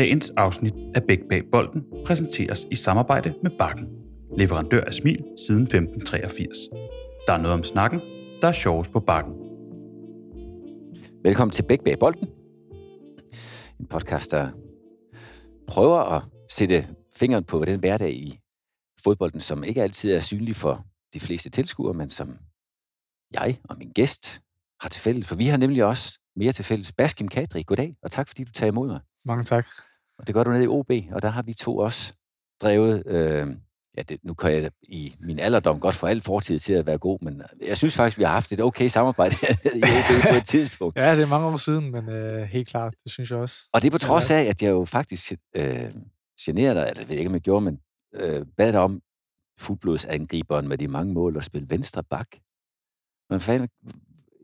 Dagens afsnit af Bæk bag bolden præsenteres i samarbejde med Bakken, leverandør af smil siden 1583. Der er noget om snakken, der er sjovest på Bakken. Velkommen til Bæk bag bolden. En podcast, der prøver at sætte fingeren på den hverdag i fodbolden, som ikke altid er synlig for de fleste tilskuere, men som jeg og min gæst har til fælles. For vi har nemlig også mere til fælles. Baskim Kadri, goddag, og tak fordi du tager imod mig. Mange tak. Og det gør du nede i OB, og der har vi to også drevet... Øh, ja, det, nu kan jeg i min alderdom godt få al fortid til at være god, men jeg synes faktisk, vi har haft et okay samarbejde i OB på et tidspunkt. Ja, det er mange år siden, men øh, helt klart, det synes jeg også. Og det er på trods af, at jeg jo faktisk øh, generede dig, eller det ved ikke, om jeg gjorde, men øh, bad dig om fuldblodsangriberen med de mange mål og spille venstre bak. Men fanden,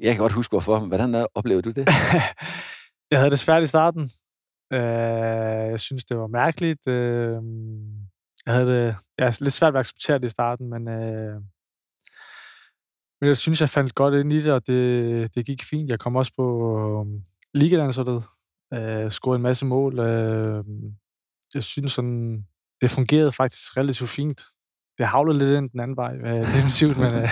jeg kan godt huske, hvorfor. Hvordan oplevede du det? jeg havde det svært i starten. Øh, jeg synes, det var mærkeligt. Øh, jeg havde det ja, lidt svært ved at acceptere det i starten, men, øh, men jeg synes, jeg fandt godt ind i det, og det, det gik fint. Jeg kom også på øh, ligelandsholdet, øh, scorede en masse mål. Øh, jeg synes sådan, det fungerede faktisk relativt fint. Det havlede lidt ind den anden vej, øh, defensivt, men, øh,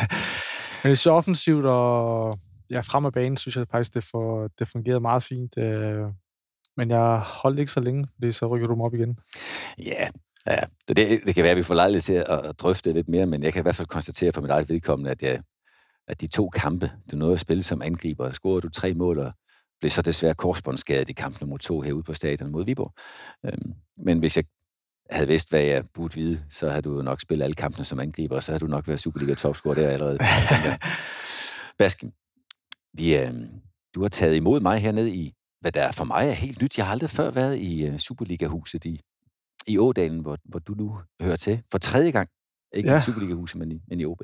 men det er så offensivt, og ja, frem af banen synes jeg faktisk, det, for, det fungerede meget fint. Øh, men jeg holdt ikke så længe, fordi så rykker du mig op igen. Ja, ja. Det, det, kan være, at vi får lejlighed til at, at drøfte det lidt mere, men jeg kan i hvert fald konstatere for mit eget vedkommende, at, jeg, at de to kampe, du nåede at spille som angriber, scorede du tre mål og blev så desværre korsbåndsskadet i kamp nummer to herude på stadion mod Viborg. Øhm, men hvis jeg havde vidst, hvad jeg burde vide, så havde du nok spillet alle kampene som angriber, og så havde du nok været Superliga-topscorer der allerede. Basken, vi, øh, du har taget imod mig hernede i, hvad der for mig er helt nyt. Jeg har aldrig før været i uh, Superliga-huset i, i Ådalen, hvor, hvor du nu hører til, for tredje gang. Ikke ja. i Superliga-huset, men i, men i OB.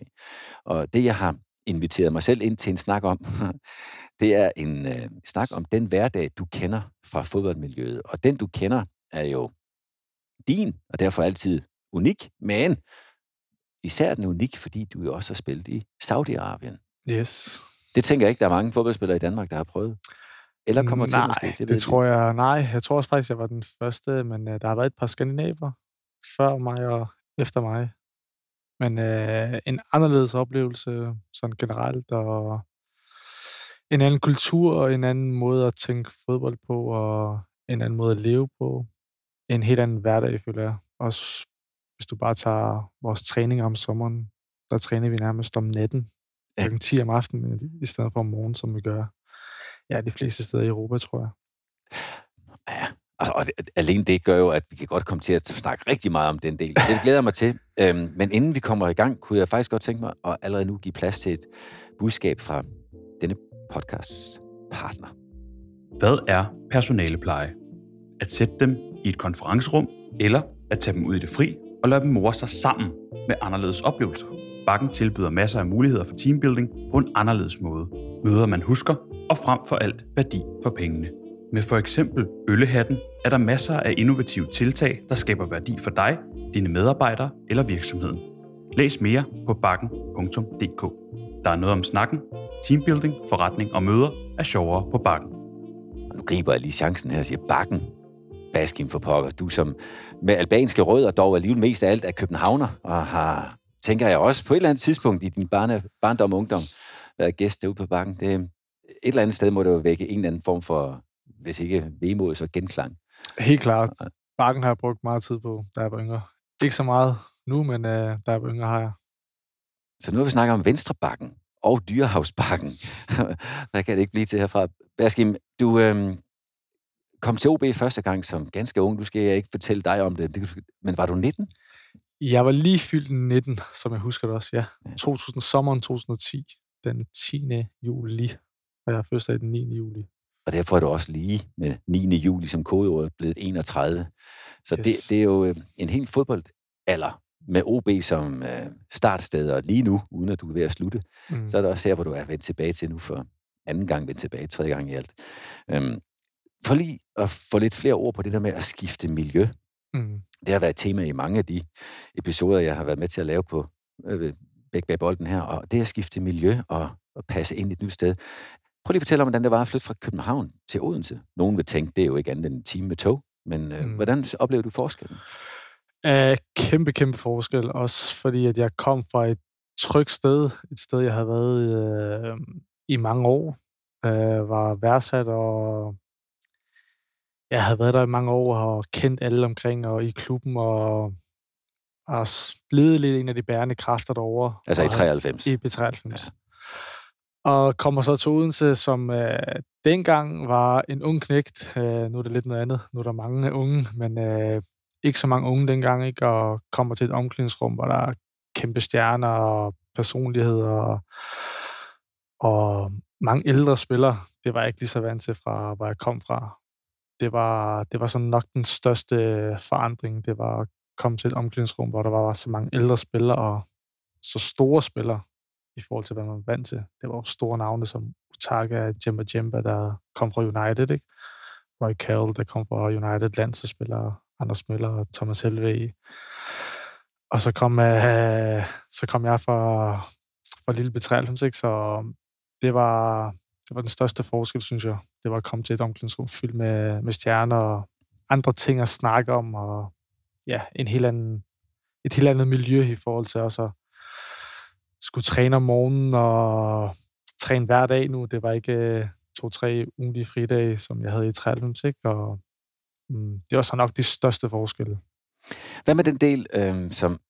Og det, jeg har inviteret mig selv ind til en snak om, det er en uh, snak om den hverdag, du kender fra fodboldmiljøet. Og den, du kender, er jo din, og derfor altid unik, men især den unik, fordi du jo også har spillet i Saudi-Arabien. Yes. Det tænker jeg ikke, der er mange fodboldspillere i Danmark, der har prøvet. Eller kommer nej, til måske? Det, det tror jeg, nej. Jeg tror også faktisk, jeg var den første, men uh, der har været et par skandinaver før mig og efter mig. Men uh, en anderledes oplevelse, sådan generelt, og en anden kultur, og en anden måde at tænke fodbold på, og en anden måde at leve på. En helt anden hverdag, føler jeg. Også hvis du bare tager vores træning om sommeren, der træner vi nærmest om natten kl. 10 om aftenen, i stedet for om morgenen, som vi gør ja, de fleste steder i Europa, tror jeg. Ja, altså, og det, alene det gør jo, at vi kan godt komme til at snakke rigtig meget om den del. Det glæder mig til. Øhm, men inden vi kommer i gang, kunne jeg faktisk godt tænke mig at allerede nu give plads til et budskab fra denne podcasts partner. Hvad er personalepleje? At sætte dem i et konferencerum, eller at tage dem ud i det fri og lade dem more sig sammen med anderledes oplevelser. Bakken tilbyder masser af muligheder for teambuilding på en anderledes måde. Møder man husker, og frem for alt værdi for pengene. Med for eksempel Øllehatten er der masser af innovative tiltag, der skaber værdi for dig, dine medarbejdere eller virksomheden. Læs mere på bakken.dk. Der er noget om snakken. Teambuilding, forretning og møder er sjovere på Bakken. Nu griber jeg lige chancen her og siger Bakken. Baskin for pokker. Du som med albanske rødder dog alligevel mest af alt er københavner og har tænker jeg også på et eller andet tidspunkt i din barne, barndom og ungdom, været gæst derude på bakken. Det, et eller andet sted må det jo vække en eller anden form for, hvis ikke vemod, så genklang. Helt klart. Bakken har jeg brugt meget tid på, da jeg var yngre. Ikke så meget nu, men uh, da jeg var yngre har jeg. Så nu har vi snakket om Venstrebakken og Dyrehavsbakken. Hvad kan det ikke blive til herfra? Baskim, du øhm, kom til OB første gang som ganske ung. Du skal jeg ikke fortælle dig om det, men var du 19? Jeg var lige fyldt 19, som jeg husker det også, ja. 2000, sommeren 2010, den 10. juli, og jeg har fødselsdag den 9. juli. Og derfor er du også lige med 9. juli som kodeord blevet 31. Så yes. det, det er jo øh, en helt fodboldalder med OB som øh, startsted, og lige nu, uden at du er ved at slutte, mm. så er det også her, hvor du er vendt tilbage til nu for anden gang vendt tilbage, tredje gang i alt. Øhm, for lige at få lidt flere ord på det der med at skifte miljø. Mm. Det har været et tema i mange af de episoder, jeg har været med til at lave på øh, Bæk bag bolden her, og det at skifte miljø og, og passe ind i et nyt sted. Prøv lige at fortælle om, hvordan det var at flytte fra København til Odense. Nogen vil tænke, det er jo ikke andet end en time med tog. Men øh, mm. hvordan oplever du forskellen? Uh, kæmpe, kæmpe forskel. Også fordi, at jeg kom fra et trygt sted. Et sted, jeg havde været uh, i mange år. Uh, var værdsat, og jeg havde været der i mange år og kendt alle omkring og i klubben, og også blevet lidt en af de bærende kræfter derovre. Altså i 93? I B93. Ja. Og kommer så til Odense, som øh, dengang var en ung knægt. Øh, nu er det lidt noget andet. Nu er der mange unge, men øh, ikke så mange unge dengang. Ikke? Og kommer til et omklædningsrum, hvor der er kæmpe stjerner og personligheder og, og mange ældre spillere. Det var jeg ikke lige så vant til fra, hvor jeg kom fra. Det var, det var sådan nok den største forandring. Det var at komme til et omklædningsrum, hvor der var så mange ældre spillere og så store spillere i forhold til, hvad man var vant til. Det var jo store navne som Utaka, Jemba Jemba, der kom fra United, ikke? Roy Carroll, der kom fra United, landsholdsspillere, Anders Møller og Thomas Helve. Og så kom, øh, så kom jeg fra, fra Lille B93, så det var, det var den største forskel, synes jeg. Det var at komme til et omklædningsrum fyldt med, med stjerner og andre ting at snakke om, og ja, en helt anden, et helt andet miljø i forhold til også at skulle træne om morgenen og træne hver dag nu. Det var ikke øh, to-tre ugenlige fridage, som jeg havde i 93, ikke? Og mm, det var så nok de største forskelle. Hvad med den del, øh, som...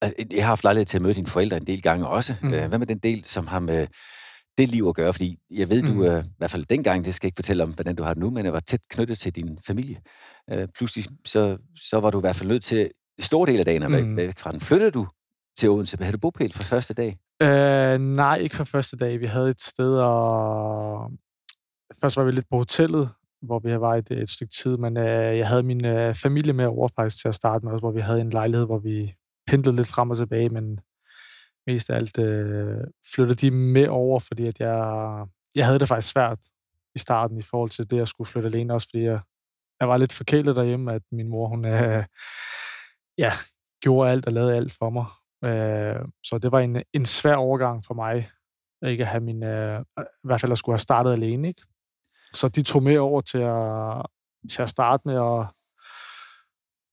Altså, jeg har haft lejlighed til at møde dine forældre en del gange også. Mm. Øh, hvad med den del, som har med det liv at gøre? Fordi jeg ved, mm. du øh, i hvert fald dengang, det skal jeg ikke fortælle om, hvordan du har det nu, men jeg var tæt knyttet til din familie. Øh, pludselig så, så var du i hvert fald nødt til stor del af dagen at være mm. væk fra den. Flyttede du til Odense? Havde du bopæl fra første dag? Øh, nej, ikke fra første dag. Vi havde et sted, og først var vi lidt på hotellet, hvor vi var et, et stykke tid, men øh, jeg havde min øh, familie med over faktisk til at starte med, hvor vi havde en lejlighed, hvor vi pendlede lidt frem og tilbage, men mest af alt øh, flyttede de med over, fordi at jeg, jeg havde det faktisk svært i starten i forhold til det, at skulle flytte alene, også fordi jeg, jeg var lidt forkælet derhjemme, at min mor, hun øh, ja, gjorde alt og lavede alt for mig. Øh, så det var en, en svær overgang for mig, ikke at have min, øh, i hvert fald at skulle have startet alene, ikke? Så de tog med over til at, til at starte med, og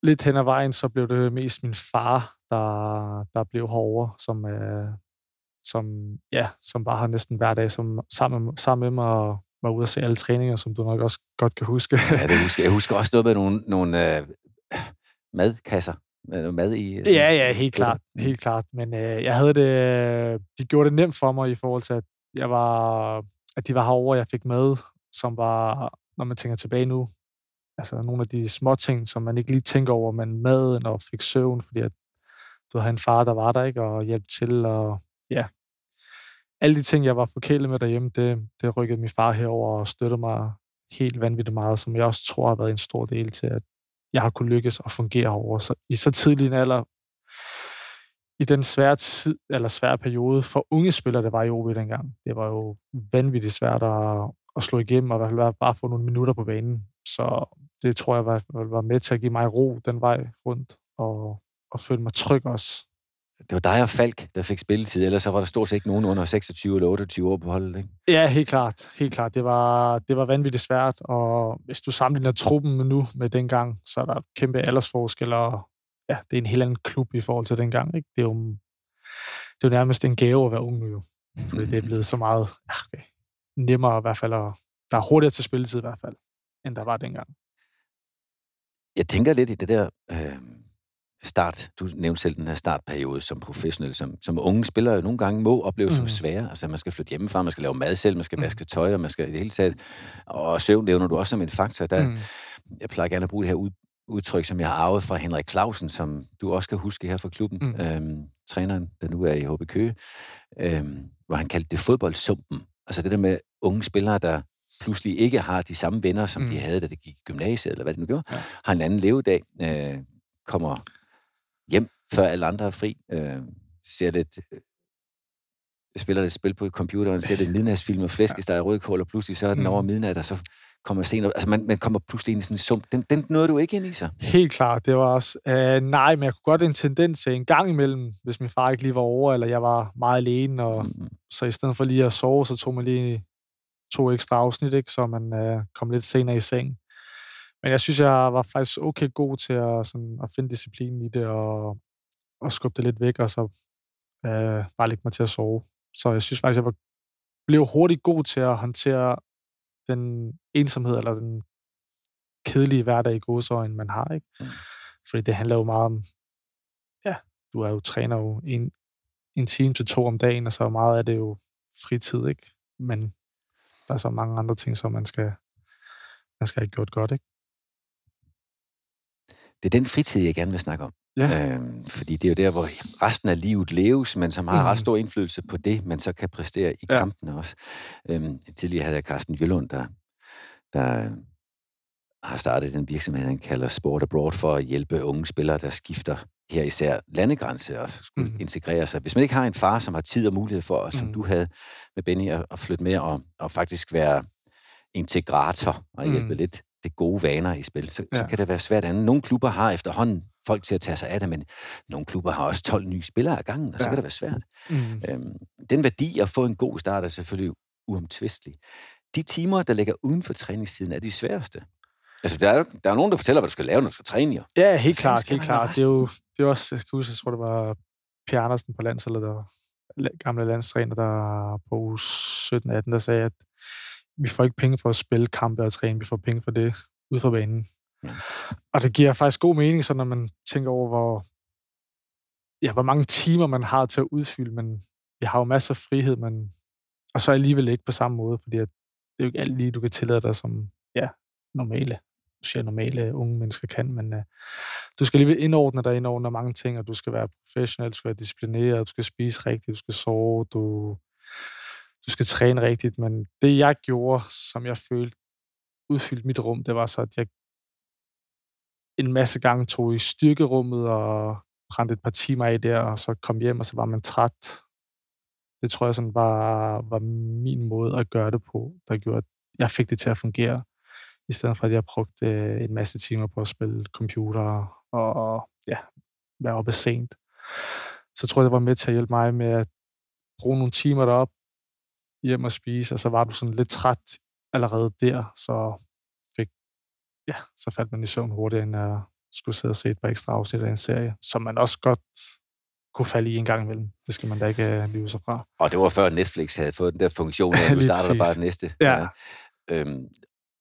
lidt hen ad vejen, så blev det mest min far, der, der blev herovre, som, øh, som, ja, som bare har næsten hver dag som, sammen, sammen med mig og var ude at se alle træninger, som du nok også godt kan huske. ja, det husker jeg. husker også noget med nogle, nogle øh, madkasser med mad i. Sådan, ja, ja, helt klart. Helt klart. Men øh, jeg havde det, de gjorde det nemt for mig i forhold til, at jeg var, at de var herovre, og jeg fik mad, som var, når man tænker tilbage nu, altså nogle af de små ting, som man ikke lige tænker over, men maden og fik søvn, fordi at du havde en far, der var der, ikke, og hjalp til, og ja, alle de ting, jeg var forkælet med derhjemme, det, det rykkede min far herover og støttede mig helt vanvittigt meget, som jeg også tror har været en stor del til, at jeg har kunnet lykkes og fungere over så, i så tidlig en alder, i den svære tid, eller svære periode for unge spillere, der var i OB dengang. Det var jo vanvittigt svært at, at slå igennem, og i hvert fald bare få nogle minutter på banen. Så det tror jeg var, var med til at give mig ro den vej rundt, og, og føle mig tryg også. Det var dig og Falk, der fik spilletid, ellers så var der stort set ikke nogen under 26 eller 28 år på holdet, ikke? Ja, helt klart. Helt klart. Det var, det var vanvittigt svært, og hvis du sammenligner truppen med nu med dengang, så er der kæmpe aldersforskel, og ja, det er en helt anden klub i forhold til dengang, ikke? Det er jo, det er jo nærmest en gave at være ung nu, jo. Fordi det er blevet så meget ja, nemmere i hvert fald, og der er hurtigere til spilletid i hvert fald, end der var dengang. Jeg tænker lidt i det der... Øh start, du nævnte selv den her startperiode som professionel, som, som unge spillere nogle gange må opleve mm. som svære. Altså, man skal flytte hjemmefra, man skal lave mad selv, man skal mm. vaske tøj, og man skal i det hele taget... Og søvn nævner du også som en faktor. Der, mm. Jeg plejer gerne at bruge det her ud, udtryk, som jeg har arvet fra Henrik Clausen, som du også kan huske her fra klubben, mm. øhm, træneren, der nu er i HB Køge, øhm, hvor han kaldte det fodboldsumpen. Altså det der med unge spillere, der pludselig ikke har de samme venner, som mm. de havde, da de gik i gymnasiet, eller hvad det nu gjorde, ja. har en anden levedag, øh, kommer hjem, før alle andre er fri. Øh, ser lidt, øh, spiller lidt spil på computeren, ser lidt midnatsfilm og flæskesteg og rødkål, og pludselig så er den mm. over midnat, og så kommer senere, altså man, man kommer pludselig ind i sådan en sum. Den, den nåede du ikke ind i så? Helt klart, det var også, øh, nej, men jeg kunne godt en tendens til en gang imellem, hvis min far ikke lige var over, eller jeg var meget alene, og mm. så i stedet for lige at sove, så tog man lige to ekstra afsnit, ikke, så man øh, kom lidt senere i seng. Men jeg synes, jeg var faktisk okay god til at, sådan, at finde disciplinen i det, og, og skubbe det lidt væk, og så øh, bare lægge mig til at sove. Så jeg synes faktisk, jeg var, blev hurtigt god til at håndtere den ensomhed, eller den kedelige hverdag i godsøjen, man har. Ikke? Mm. Fordi det handler jo meget om, ja, du er jo træner jo en, en time til to om dagen, og så meget af det jo fritid, ikke? Men der er så mange andre ting, som man skal, man skal have gjort godt, ikke? Det er den fritid, jeg gerne vil snakke om. Ja. Øhm, fordi det er jo der, hvor resten af livet leves, men som har mm. ret stor indflydelse på det, man så kan præstere i ja. kampene også. Øhm, tidligere havde jeg Carsten Jøllund, der, der har startet den virksomhed, han kalder Sport Abroad, for at hjælpe unge spillere, der skifter her især landegrænse og skulle mm. integrere sig. Hvis man ikke har en far, som har tid og mulighed for, som mm. du havde med Benny, at, at flytte med og, og faktisk være integrator og hjælpe mm. lidt det gode vaner i spil, så, ja. så kan det være svært andet. Nogle klubber har efterhånden folk til at tage sig af det, men nogle klubber har også 12 nye spillere ad gangen, og så ja. kan det være svært. Mm. Øhm, den værdi at få en god start er selvfølgelig uomtvistelig. De timer, der ligger uden for træningstiden, er de sværeste. Altså, der er, der er nogen, der fortæller, hvad du skal lave, når du skal træne, jo. Ja, helt klart, helt klart. Det er jo det er også, jeg skal huske, jeg tror, det var Per Andersen på landsholdet, der gamle landstræner, der på 17-18, der sagde, at vi får ikke penge for at spille kampe og træne, vi får penge for det ud fra banen. Ja. Og det giver faktisk god mening, så når man tænker over, hvor, ja, hvor mange timer man har til at udfylde, men jeg har jo masser af frihed, men, og så alligevel ikke på samme måde, fordi at det er jo ikke alt lige, du kan tillade dig som ja, normale siger normale unge mennesker kan, men uh, du skal lige indordne dig ind under mange ting, og du skal være professionel, du skal være disciplineret, du skal spise rigtigt, du skal sove, du, du skal træne rigtigt, men det jeg gjorde, som jeg følte udfyldte mit rum, det var så, at jeg en masse gange tog i styrkerummet og brændte et par timer af der, og så kom hjem, og så var man træt. Det tror jeg sådan var, var min måde at gøre det på, der gjorde, at jeg fik det til at fungere i stedet for at jeg brugte øh, en masse timer på at spille computer og ja, være oppe sent. Så tror jeg, det var med til at hjælpe mig med at bruge nogle timer derop, hjem og spise, og så var du sådan lidt træt allerede der, så fik, ja, så faldt man i søvn hurtigere, end jeg skulle sidde og se et par ekstra afsnit af en serie, som man også godt kunne falde i en gang imellem. Det skal man da ikke uh, lyve sig fra. Og det var før Netflix havde fået den der funktion, at du starter bare det næste. Ja. ja. Øhm,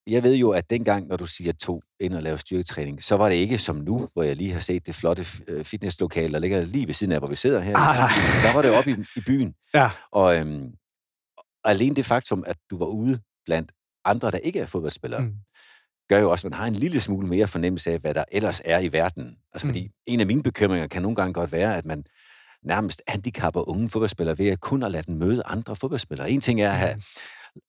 jeg ved jo, at dengang, når du siger to ind og lave styrketræning, så var det ikke som nu, hvor jeg lige har set det flotte øh, fitnesslokale, der ligger lige ved siden af, hvor vi sidder her. Ah, der var det oppe i, i byen. Ja. Og øhm, alene det faktum, at du var ude blandt andre, der ikke er fodboldspillere, mm. gør jo også, at man har en lille smule mere fornemmelse af, hvad der ellers er i verden. Altså, mm. fordi en af mine bekymringer kan nogle gange godt være, at man nærmest handicapper unge fodboldspillere ved at kun at lade dem møde andre fodboldspillere. En ting er at have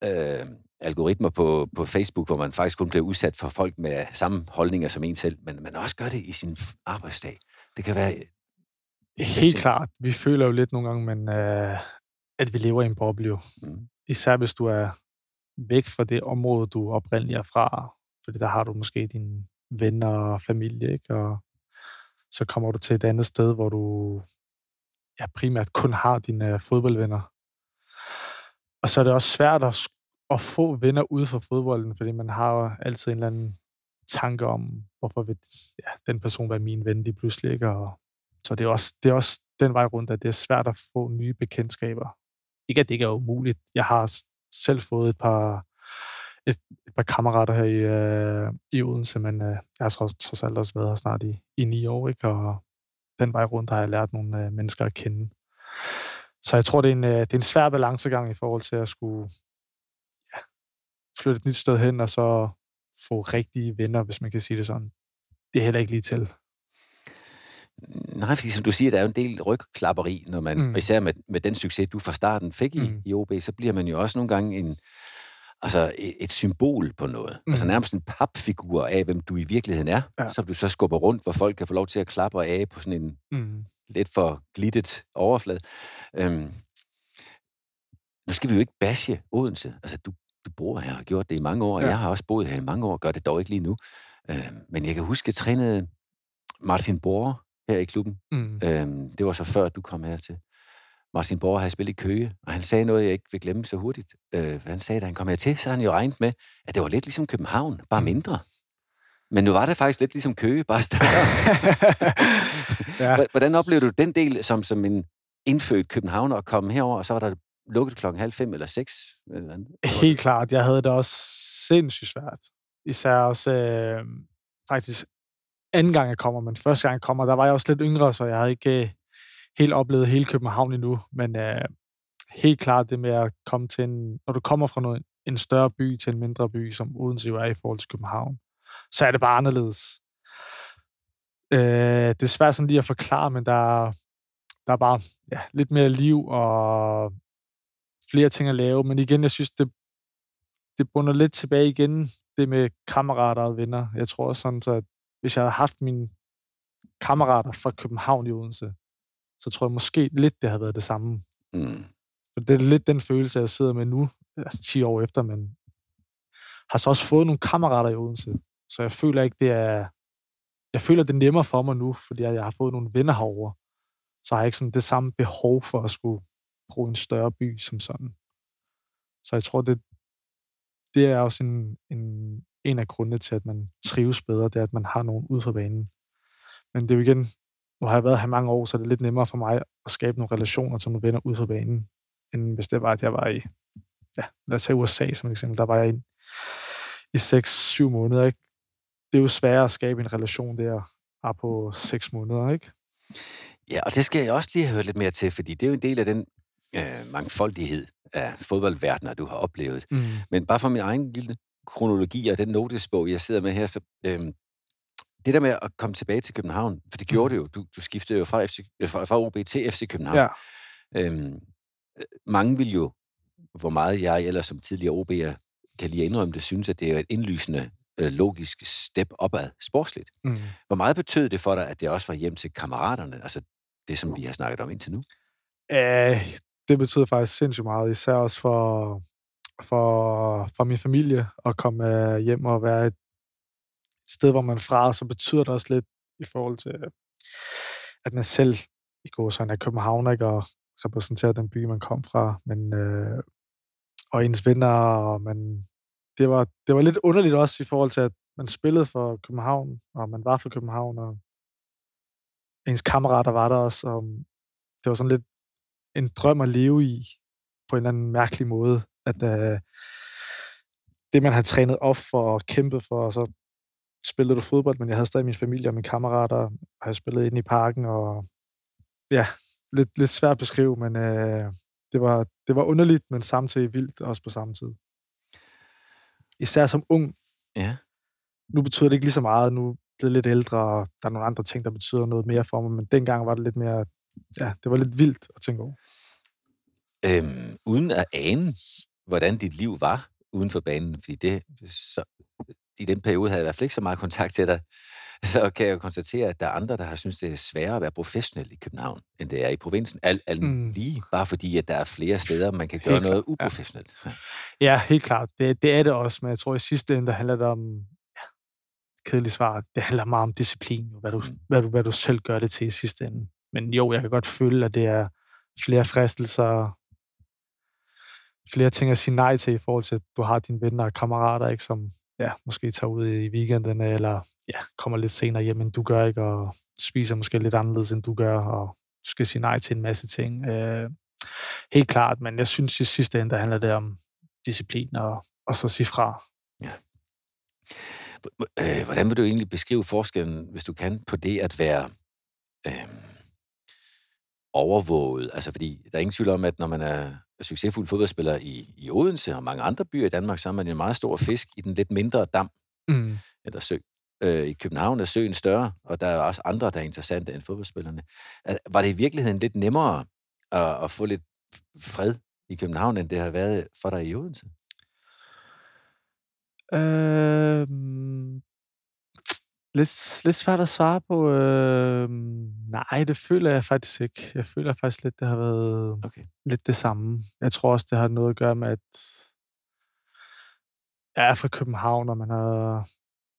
mm. øh, algoritmer på, på Facebook, hvor man faktisk kun bliver udsat for folk med samme holdninger som en selv, men man også gør det i sin arbejdsdag. Det kan være... Helt klart. Vi føler jo lidt nogle gange, men, uh, at vi lever i en boble. Mm. Især hvis du er væk fra det område, du oprindeligt er fra. Fordi der har du måske dine venner og familie, ikke? og så kommer du til et andet sted, hvor du ja, primært kun har dine fodboldvenner. Og så er det også svært at at få venner ude for fodbolden, fordi man har jo altid en eller anden tanke om, hvorfor vil ja, den person være min ven lige pludselig. Ikke? Og, så det er, også, det er også den vej rundt, at det er svært at få nye bekendtskaber. Ikke at det ikke er umuligt. Jeg har selv fået et par, et, et par kammerater her i, øh, i Odense, men øh, jeg har trods, trods alt også været her snart i, i ni år, ikke? og den vej rundt har jeg lært nogle øh, mennesker at kende. Så jeg tror, det er, en, øh, det er en svær balancegang i forhold til at skulle ja, flytte et nyt sted hen, og så få rigtige venner, hvis man kan sige det sådan. Det er heller ikke lige til. Nej, fordi som du siger, der er jo en del rygklapperi, når man, mm. især med, med den succes, du fra starten fik i, mm. i OB, så bliver man jo også nogle gange en, altså et, et symbol på noget. Mm. Altså nærmest en papfigur af, hvem du i virkeligheden er, ja. som du så skubber rundt, hvor folk kan få lov til at klappe og af på sådan en mm. lidt for glittet overflade. Øhm, nu skal vi jo ikke bashe Odense. Altså, du du bor her og har gjort det i mange år, og ja. jeg har også boet her i mange år, og gør det dog ikke lige nu. Øh, men jeg kan huske, at jeg trænede Martin Bohr her i klubben. Mm. Øh, det var så før, du kom her til. Martin Borg havde spillet i Køge, og han sagde noget, jeg ikke vil glemme så hurtigt. Øh, han sagde, da han kom her til, så han jo regnet med, at det var lidt ligesom København, bare mm. mindre. Men nu var det faktisk lidt ligesom Køge, bare større. ja. Hvordan oplever du den del som, som en indfødt københavner at komme herover, og så var der lukket klokken halv fem eller seks? Eller andet? Helt klart. Jeg havde det også sindssygt svært. Især også øh, faktisk anden gang jeg kommer, men første gang jeg kommer, der var jeg også lidt yngre, så jeg havde ikke øh, helt oplevet hele København endnu. Men øh, helt klart det med at komme til en... Når du kommer fra noget, en større by til en mindre by, som Odense jo er i forhold til København, så er det bare anderledes. Øh, det er svært sådan lige at forklare, men der, der er bare ja, lidt mere liv og flere ting at lave. Men igen, jeg synes, det, det bunder lidt tilbage igen, det med kammerater og venner. Jeg tror også sådan, så at hvis jeg havde haft mine kammerater fra København i Odense, så tror jeg måske lidt, det havde været det samme. Mm. For det er lidt den følelse, jeg sidder med nu, altså 10 år efter, men har så også fået nogle kammerater i Odense. Så jeg føler ikke, det er... Jeg føler, det er nemmere for mig nu, fordi jeg har fået nogle venner herovre. Så har jeg ikke sådan det samme behov for at skulle bruge en større by som sådan. Så jeg tror, det, det er også en, en, en af grundene til, at man trives bedre, det er, at man har nogen ud for banen. Men det er jo igen, nu har jeg været her mange år, så det er lidt nemmere for mig at skabe nogle relationer til nogle venner ud for banen, end hvis det var, at jeg var i, ja, lad os tage USA som eksempel, der var jeg i, i 6-7 måneder, ikke? Det er jo sværere at skabe en relation der, bare på 6 måneder, ikke? Ja, og det skal jeg også lige have hørt lidt mere til, fordi det er jo en del af den øh, mangfoldighed af fodboldverdener, du har oplevet. Mm. Men bare for min egen lille kronologi og den notesbog, jeg sidder med her, så øh, det der med at komme tilbage til København, for det gjorde det jo, du, du skiftede jo fra, FC, øh, fra, fra OB til FC København. Ja. Øhm, mange vil jo, hvor meget jeg ellers som tidligere OB'er kan lige indrømme det, synes, at det er et indlysende øh, logisk step opad sportsligt. Mm. Hvor meget betød det for dig, at det også var hjem til kammeraterne? Altså det, som vi har snakket om indtil nu? Øh, det betyder faktisk sindssygt meget, især også for, for, for min familie at komme øh, hjem og være et, et sted, hvor man er fra, så betyder det også lidt i forhold til, at man selv i går sådan er København, ikke, og repræsenterer den by, man kom fra, men, øh, og ens venner, og man, det, var, det var lidt underligt også i forhold til, at man spillede for København, og man var for København, og ens kammerater var der også, og det var sådan lidt en drøm at leve i, på en eller anden mærkelig måde, at øh, det, man har trænet op for og kæmpet for, og så spillede du fodbold, men jeg havde stadig min familie og mine kammerater, og jeg spillet inde i parken, og ja, lidt, lidt svært at beskrive, men øh, det, var, det var underligt, men samtidig vildt også på samme tid. Især som ung. Ja. Nu betyder det ikke lige så meget, nu jeg lidt ældre, og der er nogle andre ting, der betyder noget mere for mig, men dengang var det lidt mere, ja, det var lidt vildt at tænke over. Øhm, uden at ane, hvordan dit liv var uden for banen, fordi det, så, i den periode havde jeg i hvert fald ikke så meget kontakt til dig, så kan jeg jo konstatere, at der er andre, der har synes det er sværere at være professionel i København, end det er i provinsen. Alt, alt mm. lige, bare fordi, at der er flere steder, man kan gøre Helt noget klart, uprofessionelt. Ja. Ja, helt klart. Det, det er det også, men jeg tror i sidste ende, der handler det om, ja, kedeligt svar, det handler meget om disciplin, hvad du, Mm. hvad, du, hvad du selv gør det til i sidste ende. Men jo, jeg kan godt føle, at det er flere fristelser, flere ting at sige nej til i forhold til, at du har dine venner og kammerater, ikke, som ja, måske tager ud i weekenderne, eller ja, kommer lidt senere hjem, end du gør, ikke, og spiser måske lidt anderledes, end du gør, og du skal sige nej til en masse ting. Øh, helt klart, men jeg synes i sidste ende, der handler det om disciplin og, og så sige fra. Øh, hvordan vil du egentlig beskrive forskellen, hvis du kan, på det at være øh, overvåget? Altså, fordi der er ingen tvivl om, at når man er succesfuld fodboldspiller i, i Odense og mange andre byer i Danmark, så er man en meget stor fisk i den lidt mindre dam Mm. eller sø. Øh, I København er søen større, og der er også andre, der er interessante end fodboldspillerne. Er- Var det i virkeligheden lidt nemmere at, at få lidt fred i København, end det har været for dig i Odense? Øhm, lidt, lidt svært at svare på. Øhm, nej, det føler jeg faktisk ikke. Jeg føler faktisk lidt, det har været Okay. lidt det samme. Jeg tror også, det har noget at gøre med, at jeg er fra København, og man har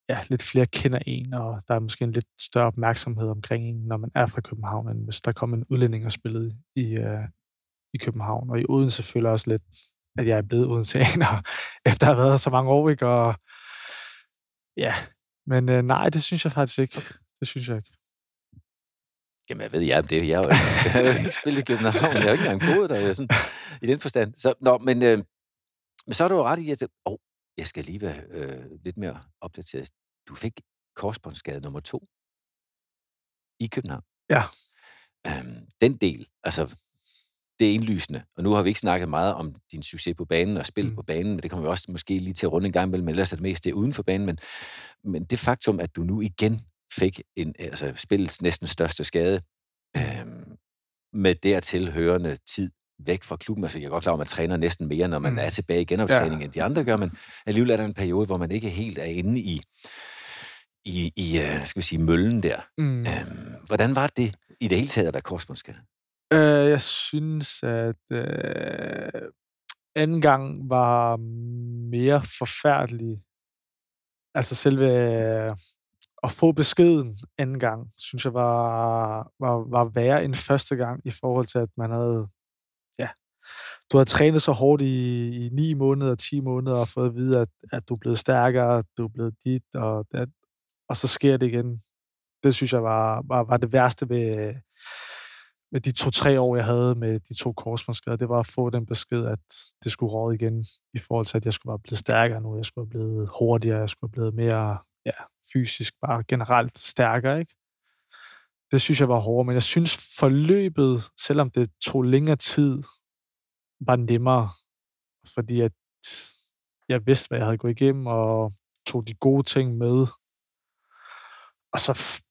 ja, lidt flere kender en, og der er måske en lidt større opmærksomhed omkring en, når man er fra København, end hvis der kommer en udlænding og spillede i, øh, i København. Og i Odense føler jeg også lidt, at jeg er blevet Odenseaner, efter at have været så mange år, ikke? Og ja, Men øh, nej, det synes jeg faktisk ikke. Det synes jeg ikke. Jamen, jeg ved, ja, det jeg. Jeg har jo ikke spillet i København. Jeg har jo ikke engang boet der. Jeg sådan, I den forstand. Så, nå, men, øh, men så er du jo ret i, at oh, jeg skal lige være øh, lidt mere opdateret. Du fik korsbåndsskade nummer to i København. Ja. Øhm, den del, altså det er indlysende. Og nu har vi ikke snakket meget om din succes på banen og spil mm. på banen, men det kommer vi også måske lige til at runde en gang imellem, men ellers er det mest det uden for banen. Men, men det faktum, at du nu igen fik en, altså spillets næsten største skade, øhm, med dertil hørende tid væk fra klubben. Altså, jeg er godt klar, at man træner næsten mere, når man mm. er tilbage i genoptræning, ja. end de andre gør, men alligevel er der en periode, hvor man ikke helt er inde i, i, i uh, skal vi sige, møllen der. Mm. Øhm, hvordan var det i det hele taget at være korsbåndsskadet? Øh, jeg synes, at øh, anden gang var mere forfærdelig. Altså selve øh, at få beskeden anden gang, synes jeg var, var, var værre end første gang i forhold til, at man havde, ja, du har trænet så hårdt i, i 9 måneder, 10 måneder, og fået at vide, at, at du er blevet stærkere, du er blevet dit, og, det, og så sker det igen. Det synes jeg var, var, var det værste ved, med de to-tre år, jeg havde med de to korsbåndsskader, det var at få den besked, at det skulle råde igen, i forhold til, at jeg skulle være blevet stærkere nu, jeg skulle være blevet hurtigere, jeg skulle være blevet mere ja, fysisk, bare generelt stærkere, ikke? Det synes jeg var hårdt, men jeg synes forløbet, selvom det tog længere tid, var nemmere, fordi at jeg vidste, hvad jeg havde gået igennem, og tog de gode ting med. Og så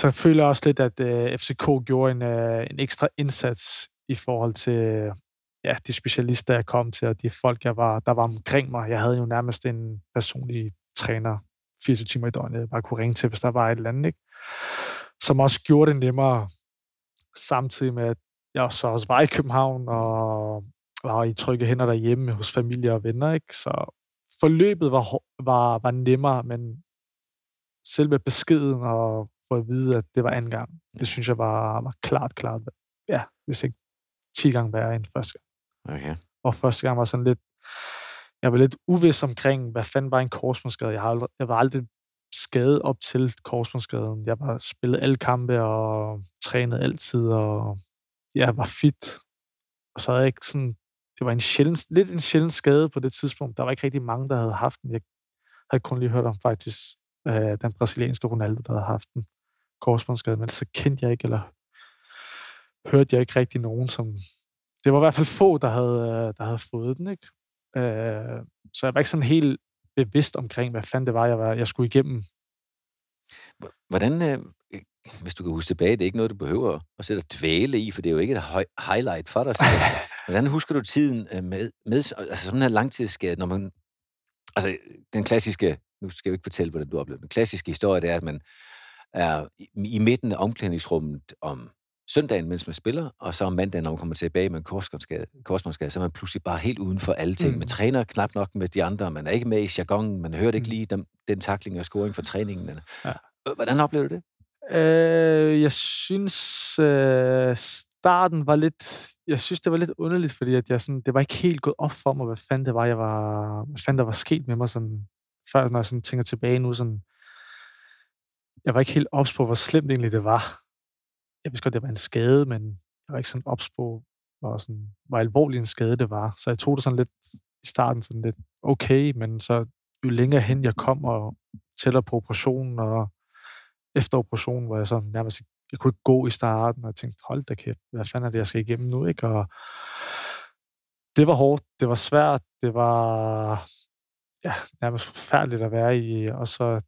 så føler jeg også lidt, at øh, FCK gjorde en, øh, en ekstra indsats i forhold til øh, ja, de specialister, jeg kom til, og de folk, jeg var, der var omkring mig. Jeg havde jo nærmest en personlig træner 24 timer i døgnet, jeg bare kunne ringe til, hvis der var et eller andet, ikke? som også gjorde det nemmere, samtidig med, at jeg så også var i København, og var i trygge hænder derhjemme hos familie og venner. Ikke? Så forløbet var, var, var nemmere, men selve beskeden og få at vide, at det var anden gang. Det synes jeg var, var klart, klart, ja, hvis ikke 10 gange værre end første gang. Okay. Og første gang var sådan lidt, jeg var lidt uvis omkring, hvad fanden var en korsbåndsskade. Jeg, har aldrig, jeg var aldrig skadet op til korsbåndsskaden. Jeg var spillet alle kampe og trænet altid, og jeg var fit. Og så havde jeg ikke sådan, det var en sjælden, lidt en sjælden skade på det tidspunkt. Der var ikke rigtig mange, der havde haft den. Jeg havde kun lige hørt om faktisk øh, den brasilianske Ronaldo, der havde haft den korsbåndsskade, men så kendte jeg ikke, eller hørte jeg ikke rigtig nogen, som... Det var i hvert fald få, der havde, der havde fået den, ikke? Øh, så jeg var ikke sådan helt bevidst omkring, hvad fanden det var, jeg, var, jeg skulle igennem. Hvordan, øh, hvis du kan huske tilbage, det er ikke noget, du behøver at sætte dvæle i, for det er jo ikke et highlight for dig. Hvordan husker du tiden øh, med, med altså sådan her langtidsskade, når man... Altså, den klassiske, nu skal jeg jo ikke fortælle, hvordan du oplevede den klassiske historie, det er, at man er i midten af omklædningsrummet om søndagen, mens man spiller, og så om mandagen, når man kommer tilbage med en korsbåndsskade, så er man pludselig bare helt uden for alle ting. Mm. Man træner knap nok med de andre, man er ikke med i jargon, man hørte ikke mm. lige den, den takling og scoring for træningen. Ja. Hvordan oplever du det? Øh, jeg synes, øh, starten var lidt... Jeg synes, det var lidt underligt, fordi at jeg sådan, det var ikke helt gået op for mig, hvad fanden det var, jeg var, hvad fanden der var sket med mig, sådan, før når jeg sådan tænker tilbage nu, sådan, jeg var ikke helt ops på, hvor slemt egentlig det var. Jeg vidste godt, det var en skade, men jeg var ikke sådan ops på, hvor, sådan, hvor alvorlig en skade det var. Så jeg tog det sådan lidt i starten sådan lidt okay, men så jo længere hen jeg kom og tæller på operationen, og efter operationen, hvor jeg så nærmest jeg kunne ikke gå i starten, og jeg tænkte, hold da kæft, hvad fanden er det, jeg skal igennem nu, ikke? Og det var hårdt, det var svært, det var ja, nærmest forfærdeligt at være i, og så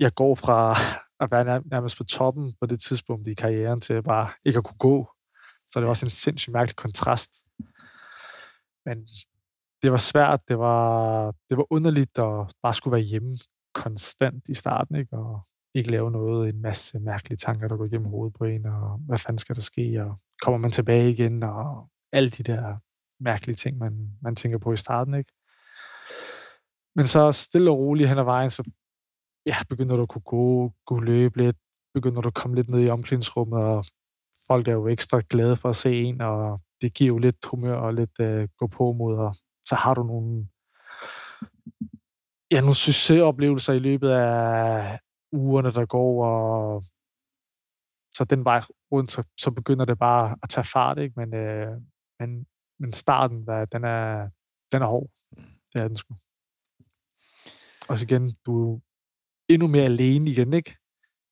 jeg går fra at være nærmest på toppen på det tidspunkt i karrieren til bare ikke at kunne gå. Så det var også en sindssygt mærkelig kontrast. Men det var svært, det var, det var underligt at bare skulle være hjemme konstant i starten, ikke? og ikke lave noget, en masse mærkelige tanker, der går igennem hovedet på en, og hvad fanden skal der ske, og kommer man tilbage igen, og alle de der mærkelige ting, man, man tænker på i starten, ikke? Men så stille og roligt hen ad vejen, så ja, begynder du at kunne gå, kunne løbe lidt, begynder du at komme lidt ned i omklædningsrummet, og folk er jo ekstra glade for at se en, og det giver jo lidt humør og lidt øh, gå på mod, og så har du nogle ja, nogle succesoplevelser i løbet af ugerne, der går, og så den vej rundt, så, så begynder det bare at tage fart, ikke? Men, øh, men, men starten, der, den, er, den er hård. Det er den sgu. Og så igen, du endnu mere alene igen, ikke?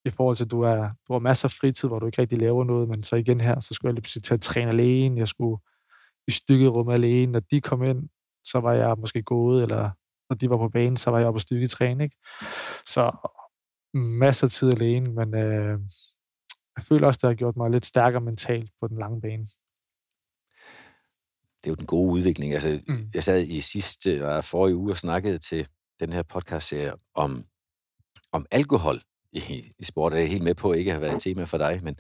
I forhold til, at du, er, du har masser af fritid, hvor du ikke rigtig laver noget, men så igen her, så skulle jeg lige til at træne alene, jeg skulle i stykkerum alene, når de kom ind, så var jeg måske gået, eller når de var på banen, så var jeg oppe og stykke ikke? Så masser af tid alene, men øh, jeg føler også, det har gjort mig lidt stærkere mentalt på den lange bane. Det er jo den gode udvikling. Altså, mm. Jeg sad i sidste og forrige uge og snakkede til den her podcast-serie om, om alkohol i, i sport. Jeg er helt med på at ikke have været et tema for dig, men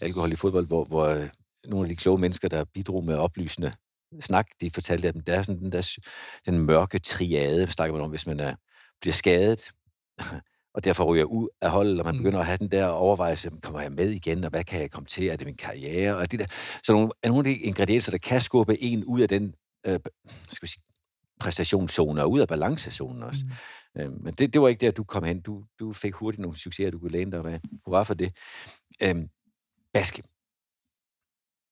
alkohol i fodbold, hvor, hvor øh, nogle af de kloge mennesker, der bidrog med oplysende snak, de fortalte, at der er sådan den, der, den mørke triade, snakker man om, hvis man er, bliver skadet, og derfor ryger ud af holdet, og man mm. begynder at have den der overvejelse, kommer jeg med igen, og hvad kan jeg komme til, er det min karriere, og det der. Så nogle, er nogle af de ingredienser, der kan skubbe en ud af den øh, skal vi sige, præstationszone, og ud af balancezonen også. Mm. Øh, men det, det var ikke der, du kom hen. Du, du fik hurtigt nogle succeser, du kunne læne dig af. Hurra for det. Øh, Baske.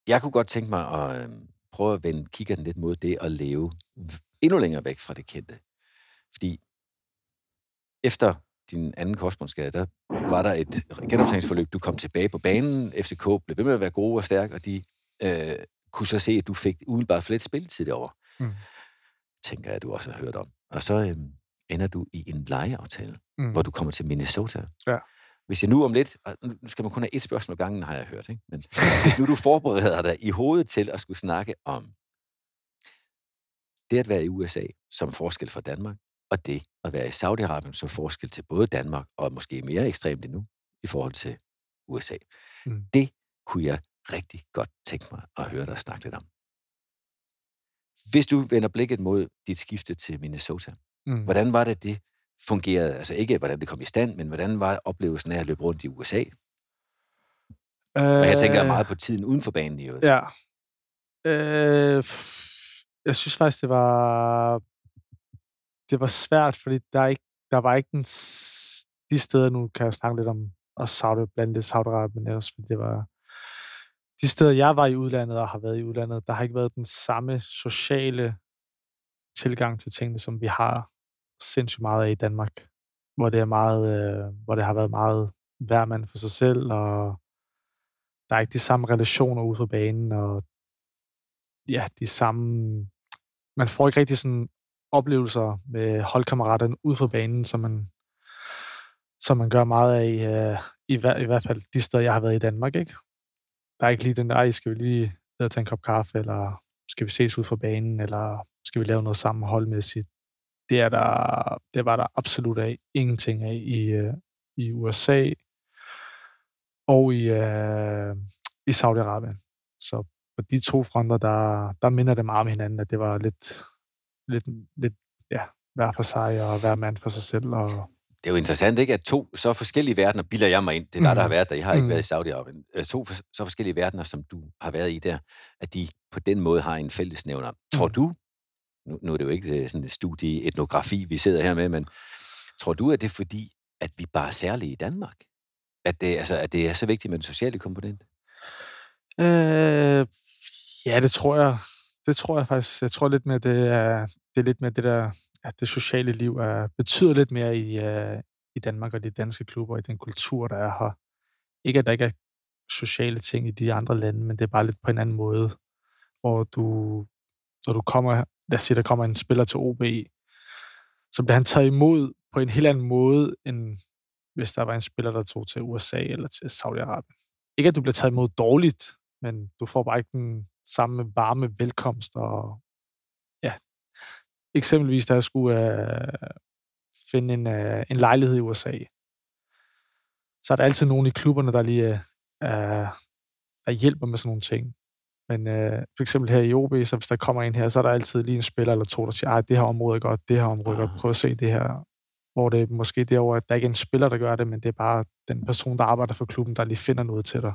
Jeg kunne godt tænke mig at øh, prøve at vende kigger lidt mod det at leve endnu længere væk fra det kendte. Fordi efter din anden korsbåndsskade, der var der et genoptræningsforløb. Du kom tilbage på banen. FCK blev ved med at være gode og stærke, og de øh, kunne så se, at du fik umiddelbart for lidt spilletid derovre. Mm. Tænker jeg, at du også har hørt om. Og så øh, ender du i en lejeaftale, mm. hvor du kommer til Minnesota. Ja. Hvis jeg nu om lidt, og nu skal man kun have et spørgsmål gangen, har jeg hørt, ikke? men hvis nu du forbereder dig i hovedet til at skulle snakke om det at være i USA som forskel for Danmark, og det at være i Saudi-Arabien som forskel til både Danmark og måske mere ekstremt endnu i forhold til USA. Mm. Det kunne jeg rigtig godt tænke mig at høre dig snakke lidt om. Hvis du vender blikket mod dit skifte til Minnesota, mm. hvordan var det, det fungerede? Altså ikke, hvordan det kom i stand, men hvordan var oplevelsen af at løbe rundt i USA? Øh, og jeg tænker meget på tiden uden for banen i øvrigt. Ja. Øh, jeg synes faktisk, det var det var svært, fordi der, er ikke, der var ikke den, de steder, nu kan jeg snakke lidt om og Saudi, blandt det saudi men også, fordi det var de steder, jeg var i udlandet og har været i udlandet, der har ikke været den samme sociale tilgang til tingene, som vi har sindssygt meget af i Danmark, hvor det er meget, øh, hvor det har været meget hver mand for sig selv, og der er ikke de samme relationer ude på banen, og ja, de samme, man får ikke rigtig sådan oplevelser med holdkammeraterne ude for banen, som man, som man gør meget af, øh, i, hver, i hvert fald de steder, jeg har været i Danmark. Ikke? Der er ikke lige den der, skal vi lige ned og tage en kop kaffe, eller skal vi ses ud for banen, eller skal vi lave noget sammen holdmæssigt. Det, er der, det var der absolut af ingenting af i, uh, i USA og i, uh, i Saudi-Arabien. Så på de to fronter, der, der minder det meget om hinanden, at det var lidt, lidt, lidt ja, hver for sig og hver mand for sig selv. Og... Det er jo interessant, ikke? At to så forskellige verdener, bilder jeg mig ind, det er der, der har mm. været der, jeg har ikke mm. været i Saudi-Arabien, øh, to så forskellige verdener, som du har været i der, at de på den måde har en fællesnævner. Tror mm. du, nu, nu er det jo ikke øh, sådan et studie i etnografi, vi sidder her med, men tror du, at det er fordi, at vi bare er særlige i Danmark? At det, altså, at det er så vigtigt med den sociale komponent? Øh, ja, det tror jeg det tror jeg faktisk. Jeg tror lidt mere, det er, det er lidt mere det der, at det sociale liv er, betyder lidt mere i, uh, i Danmark og de danske klubber, i den kultur, der er her. Ikke, at der ikke er sociale ting i de andre lande, men det er bare lidt på en anden måde, hvor du, når du kommer, lad os sige, der kommer en spiller til OB, så bliver han taget imod på en helt anden måde, end hvis der var en spiller, der tog til USA eller til Saudi-Arabien. Ikke, at du bliver taget imod dårligt, men du får bare ikke den samme varme velkomst. Og ja, eksempelvis da jeg skulle uh, finde en, uh, en lejlighed i USA, så er der altid nogen i klubberne, der lige uh, øh, der hjælper med sådan nogle ting. Men uh, for eksempel her i OB, så hvis der kommer en her, så er der altid lige en spiller eller to, der siger, at det her område er godt, det her område er godt, ah. prøv at se det her. Hvor det måske derovre, at der ikke er en spiller, der gør det, men det er bare den person, der arbejder for klubben, der lige finder noget til dig.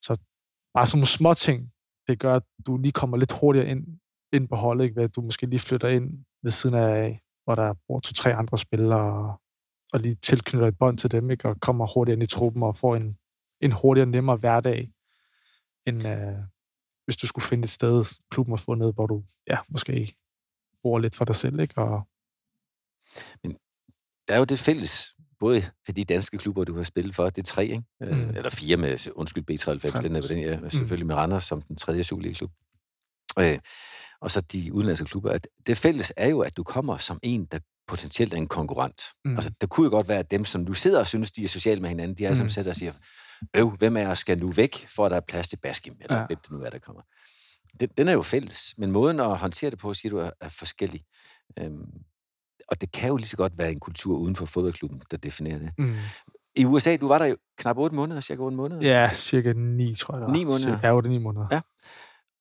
Så bare sådan nogle små ting, det gør, at du lige kommer lidt hurtigere ind, ind på holdet, ikke? ved at du måske lige flytter ind ved siden af hvor der bor to-tre andre spillere, og lige tilknytter et bånd til dem, ikke? og kommer hurtigere ind i truppen og får en, en hurtigere, nemmere hverdag, end øh, hvis du skulle finde et sted, klubben har fundet, hvor du ja, måske bor lidt for dig selv. Ikke? Og... Men der er jo det fælles, både for de danske klubber, du har spillet for, det er tre, ikke? Øh, mm. eller fire med, undskyld, B93, den er den, ja, mm. selvfølgelig mm. med Randers som den tredje Superliga-klub. Øh, og så de udenlandske klubber. At det fælles er jo, at du kommer som en, der potentielt er en konkurrent. Mm. Altså, det kunne jo godt være, at dem, som nu sidder og synes, de er sociale med hinanden, de er mm. som sætter og siger, øv, hvem af os skal nu væk, for at der er plads til Baskim, eller ja. hvem det nu er, der kommer. Den, den er jo fælles, men måden at håndtere det på, siger du, er, er forskellig. Øhm, og det kan jo lige så godt være en kultur uden for fodboldklubben, der definerer det. Mm. I USA, du var der jo knap 8 måneder, cirka 8 måneder? Ja, cirka 9, tror jeg. Det var. 9 måneder? Ja, 8-9 måneder. Ja.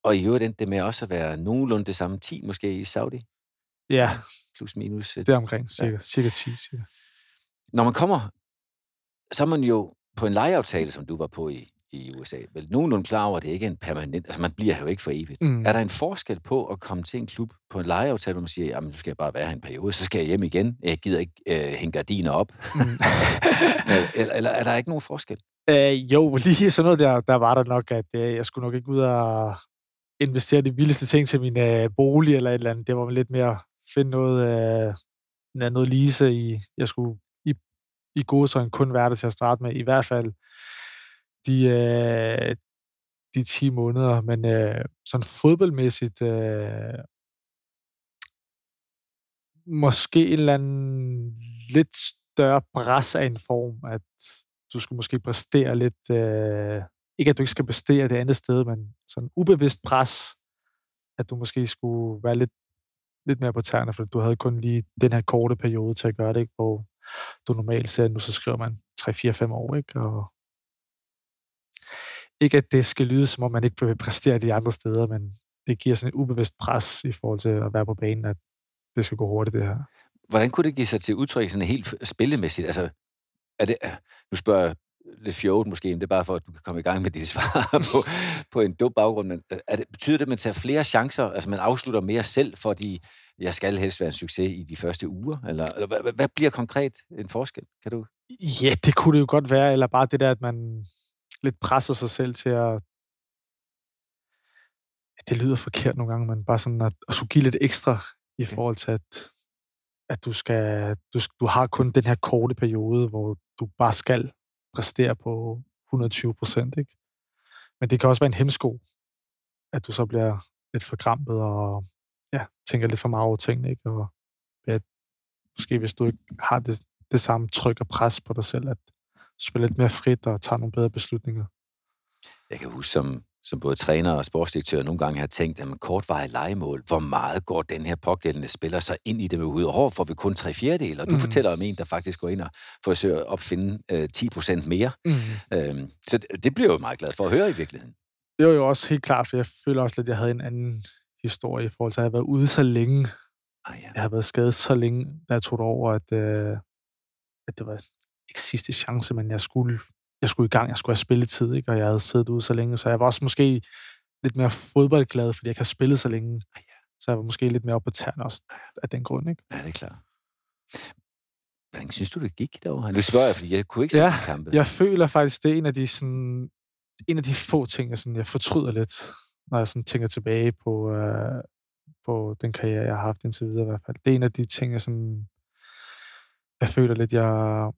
Og i øvrigt endte det med også at være nogenlunde det samme 10, måske i Saudi? Ja. Plus minus. Det er omkring, cirka, ja. cirka 10. Cirka. Når man kommer, så er man jo på en lejeaftale, som du var på i, i USA, vel nogenlunde klar over, at det ikke er en permanent, altså man bliver her jo ikke for evigt. Mm. Er der en forskel på at komme til en klub på en lejeaftale, hvor man siger, jamen du skal bare være her en periode, så skal jeg hjem igen, jeg gider ikke øh, hænge gardiner op. Mm. eller, eller er der ikke nogen forskel? Øh, jo, lige sådan noget der, der var der nok, at øh, jeg skulle nok ikke ud og investere de vildeste ting til min øh, bolig eller et eller andet. Det var lidt mere finde noget, øh, noget lise i, jeg skulle i, gode sådan kun være der til at starte med. I hvert fald de, øh, de 10 måneder, men øh, sådan fodboldmæssigt øh, måske en eller anden lidt større pres af en form, at du skulle måske præstere lidt, øh, ikke at du ikke skal præstere det andet sted, men sådan ubevidst pres, at du måske skulle være lidt, lidt mere på tæerne, for du havde kun lige den her korte periode til at gøre det, ikke? hvor du normalt ser, nu så skriver man 3-4-5 år, ikke? og ikke at det skal lyde, som om man ikke vil præstere de andre steder, men det giver sådan et ubevidst pres i forhold til at være på banen, at det skal gå hurtigt, det her. Hvordan kunne det give sig til udtryk sådan helt spillemæssigt? Altså, er det, nu spørger jeg lidt fjort måske, men det er bare for, at du kan komme i gang med dit svar på, på en dum baggrund. Men er det, betyder det, at man tager flere chancer, altså man afslutter mere selv, fordi jeg skal helst være en succes i de første uger? Eller, eller hvad, hvad bliver konkret en forskel? Kan du? Ja, det kunne det jo godt være, eller bare det der, at man lidt presser sig selv til at... Det lyder forkert nogle gange, men bare sådan at, at skulle give lidt ekstra i forhold til, at, at du, skal, du, du har kun den her korte periode, hvor du bare skal præstere på 120 procent, ikke? Men det kan også være en hemsko, at du så bliver lidt for krampet og ja, tænker lidt for meget over tingene, ikke? Og ja, måske hvis du ikke har det, det samme tryk og pres på dig selv, at spille lidt mere frit og tage nogle bedre beslutninger. Jeg kan huske, som, som både træner og sportsdirektør nogle gange har tænkt, at kortvarige legemål, hvor meget går den her pågældende spiller så ind i det med ud? Og får vi kun tre fjerdedel, og du mm. fortæller om en, der faktisk går ind og forsøger at opfinde øh, 10 procent mere. Mm. Øhm, så det, det bliver jeg jo meget glad for at høre i virkeligheden. Det var jo også helt klart, for jeg føler også lidt, at jeg havde en anden historie i forhold til, at jeg havde været ude så længe. Ah, ja. Jeg har været skadet så længe, da jeg tog det over, at, øh, at det var ikke sidste chance, men jeg skulle, jeg skulle i gang, jeg skulle have spilletid, ikke? og jeg havde siddet ude så længe, så jeg var også måske lidt mere fodboldglad, fordi jeg kan have spillet så længe. Så jeg var måske lidt mere op på tæerne også af den grund. Ikke? Ja, det er klart. Hvordan synes du, det gik derovre? Nu spørger jeg, fordi jeg kunne ikke se ja, kampe. jeg føler faktisk, det er en af de, sådan, en af de få ting, jeg, sådan, jeg fortryder lidt, når jeg sådan, tænker tilbage på, øh, på den karriere, jeg har haft indtil videre i hvert fald. Det er en af de ting, jeg, sådan, jeg føler lidt, jeg,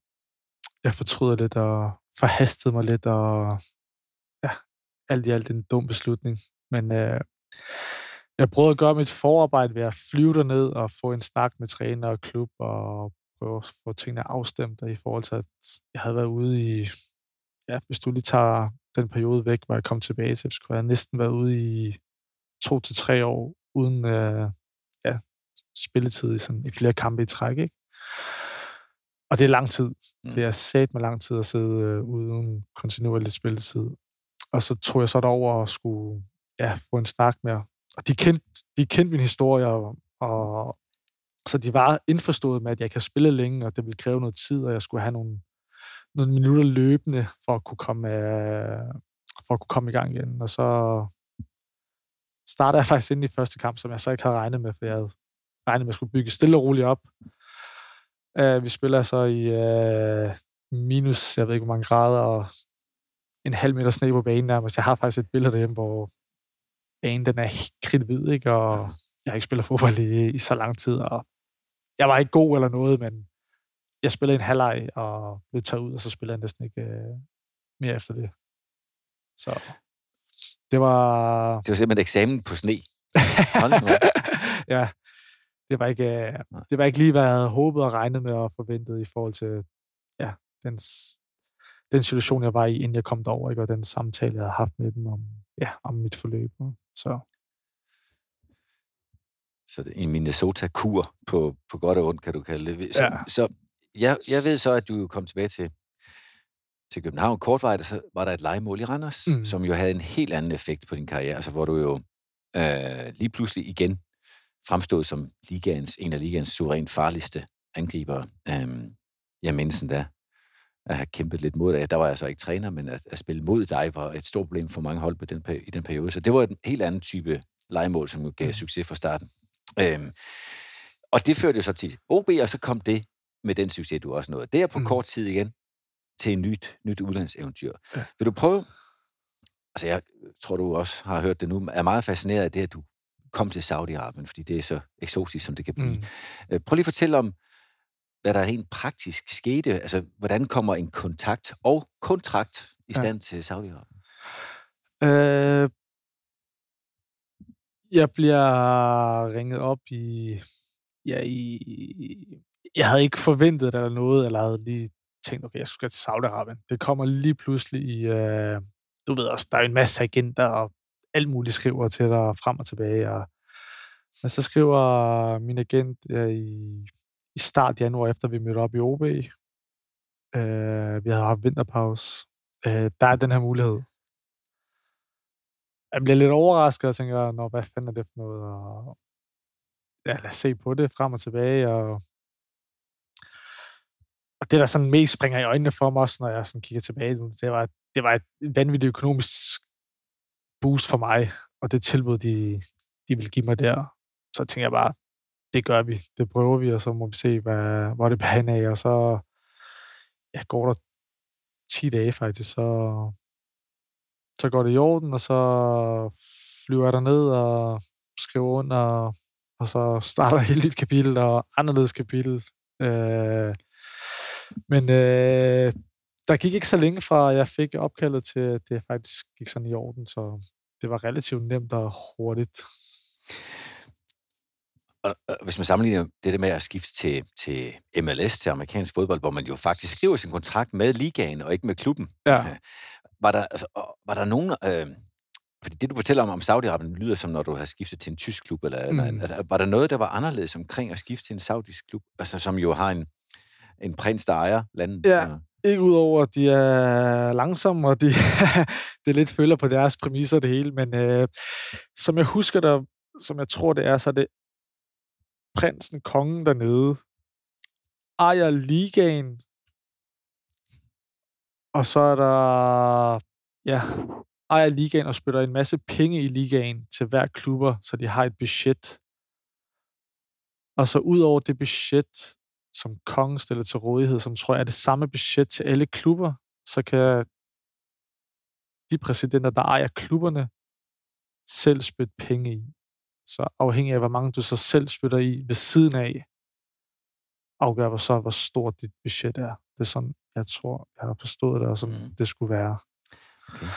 jeg fortryder lidt og forhastede mig lidt, og ja, alt i alt en dum beslutning. Men øh, jeg prøvede at gøre mit forarbejde ved at flyve derned og få en snak med træner og klub, og prøve at få tingene afstemt i forhold til, at jeg havde været ude i, ja, hvis du lige tager den periode væk, hvor jeg kom tilbage til, så skulle jeg næsten været ude i to til tre år, uden øh, ja, spilletid i, sådan, i flere kampe i træk. Ikke? Og det er lang tid. Mm. Det er sat med lang tid at sidde øh, uden kontinuerligt spilletid. Og så tog jeg så derover og skulle ja, få en snak med Og de kendte, de kendte min historie, og, og så de var indforstået med, at jeg kan spille længe, og det ville kræve noget tid, og jeg skulle have nogle, nogle minutter løbende for at kunne komme, øh, for at kunne komme i gang igen. Og så startede jeg faktisk ind i første kamp, som jeg så ikke havde regnet med, for jeg havde regnede med at skulle bygge stille og roligt op. Uh, vi spiller så i uh, minus, jeg ved ikke hvor mange grader, og en halv meter sne på banen nærmest. Jeg har faktisk et billede derhjemme, hvor banen den er helt kridhvid, ikke? og jeg har ikke spillet fodbold i, i så lang tid, og jeg var ikke god eller noget, men jeg spillede en halvleg og blev taget ud, og så spillede jeg næsten ikke uh, mere efter det. Så det var... Det var simpelthen eksamen på sne. ja, det var, ikke, det var ikke lige, hvad jeg havde håbet og regnet med og forventet i forhold til ja, den, den situation, jeg var i, inden jeg kom derover, ikke? og den samtale, jeg havde haft med dem om, ja, om mit forløb. Så. Så det er en Minnesota-kur på, på godt og ondt, kan du kalde det. Så, ja. så jeg, jeg ved så, at du kom tilbage til, til København. Kortvejt, så var der et legemål i Randers, mm. som jo havde en helt anden effekt på din karriere, altså hvor du jo øh, lige pludselig igen fremstod som ligaens, en af ligaens suverænt farligste angriber. Øh, jeg mindes da at have kæmpet lidt mod dig. Der var jeg så ikke træner, men at, at spille mod dig var et stort problem for mange hold på den, i den periode. Så det var en helt anden type legemål, som gav mm. succes fra starten. Øhm, og det førte jo så til OB, og så kom det med den succes, du også nåede. Det er på mm. kort tid igen til et nyt, nyt udlandseventyr. Ja. Vil du prøve? Altså, jeg tror, du også har hørt det nu. er meget fascineret af det, at du kom til Saudi-Arabien, fordi det er så eksotisk, som det kan blive. Mm. Øh, prøv lige at fortælle om, hvad der helt praktisk skete. Altså, hvordan kommer en kontakt og kontrakt i stand ja. til Saudi-Arabien? Øh, jeg bliver ringet op i, ja, i... Jeg havde ikke forventet det eller noget, eller havde lige tænkt, okay, jeg skal til Saudi-Arabien. Det kommer lige pludselig i... Øh, du ved også, der er en masse agenter, og alt muligt skriver til dig frem og tilbage. Og, og så skriver min agent ja, i i start januar, efter vi mødte op i OB. Øh, vi havde haft vinterpause. Øh, der er den her mulighed. Jeg bliver lidt overrasket og tænker, Nå, hvad fanden er det for noget? Og, ja, lad os se på det frem og tilbage. Og, og det, der sådan mest springer i øjnene for mig også, når jeg sådan kigger tilbage det var, det var et vanvittigt økonomisk boost for mig, og det tilbud, de, de vil give mig der. Så tænker jeg bare, det gør vi, det prøver vi, og så må vi se, hvad, hvor det bærer af, og så ja, går der 10 dage faktisk, så, så går det i orden, og så flyver jeg ned og skriver under, og så starter et helt nyt kapitel, og anderledes kapitel. Øh, men øh, der gik ikke så længe fra, jeg fik opkaldet til, at det faktisk gik sådan i orden, så det var relativt nemt og hurtigt og, og hvis man sammenligner det der med at skifte til, til MLS, til amerikansk fodbold, hvor man jo faktisk skriver sin kontrakt med ligaen og ikke med klubben, ja. Var, der, altså, var der nogen... Øh, fordi det, du fortæller om, om Saudi-Arabien, lyder som, når du har skiftet til en tysk klub. Eller, mm. eller, altså, var der noget, der var anderledes omkring at skifte til en saudisk klub, altså, som jo har en, en prins, der ejer landet? Ja, ikke udover, at de er langsomme, og de det lidt følger på deres præmisser det hele, men øh, som jeg husker der, som jeg tror det er, så er det prinsen, kongen dernede, ejer ligaen, og så er der, ja, ejer ligaen og spytter en masse penge i ligaen til hver klubber, så de har et budget. Og så ud over det budget, som kongen stiller til rådighed, som tror jeg er det samme budget til alle klubber, så kan de præsidenter, der ejer klubberne, selv spytte penge i. Så afhængig af, hvor mange du så selv spytter i ved siden af, afgør hvor så, hvor stort dit budget er. Det er sådan, jeg tror, jeg har forstået det, og sådan mm. det skulle være. Okay.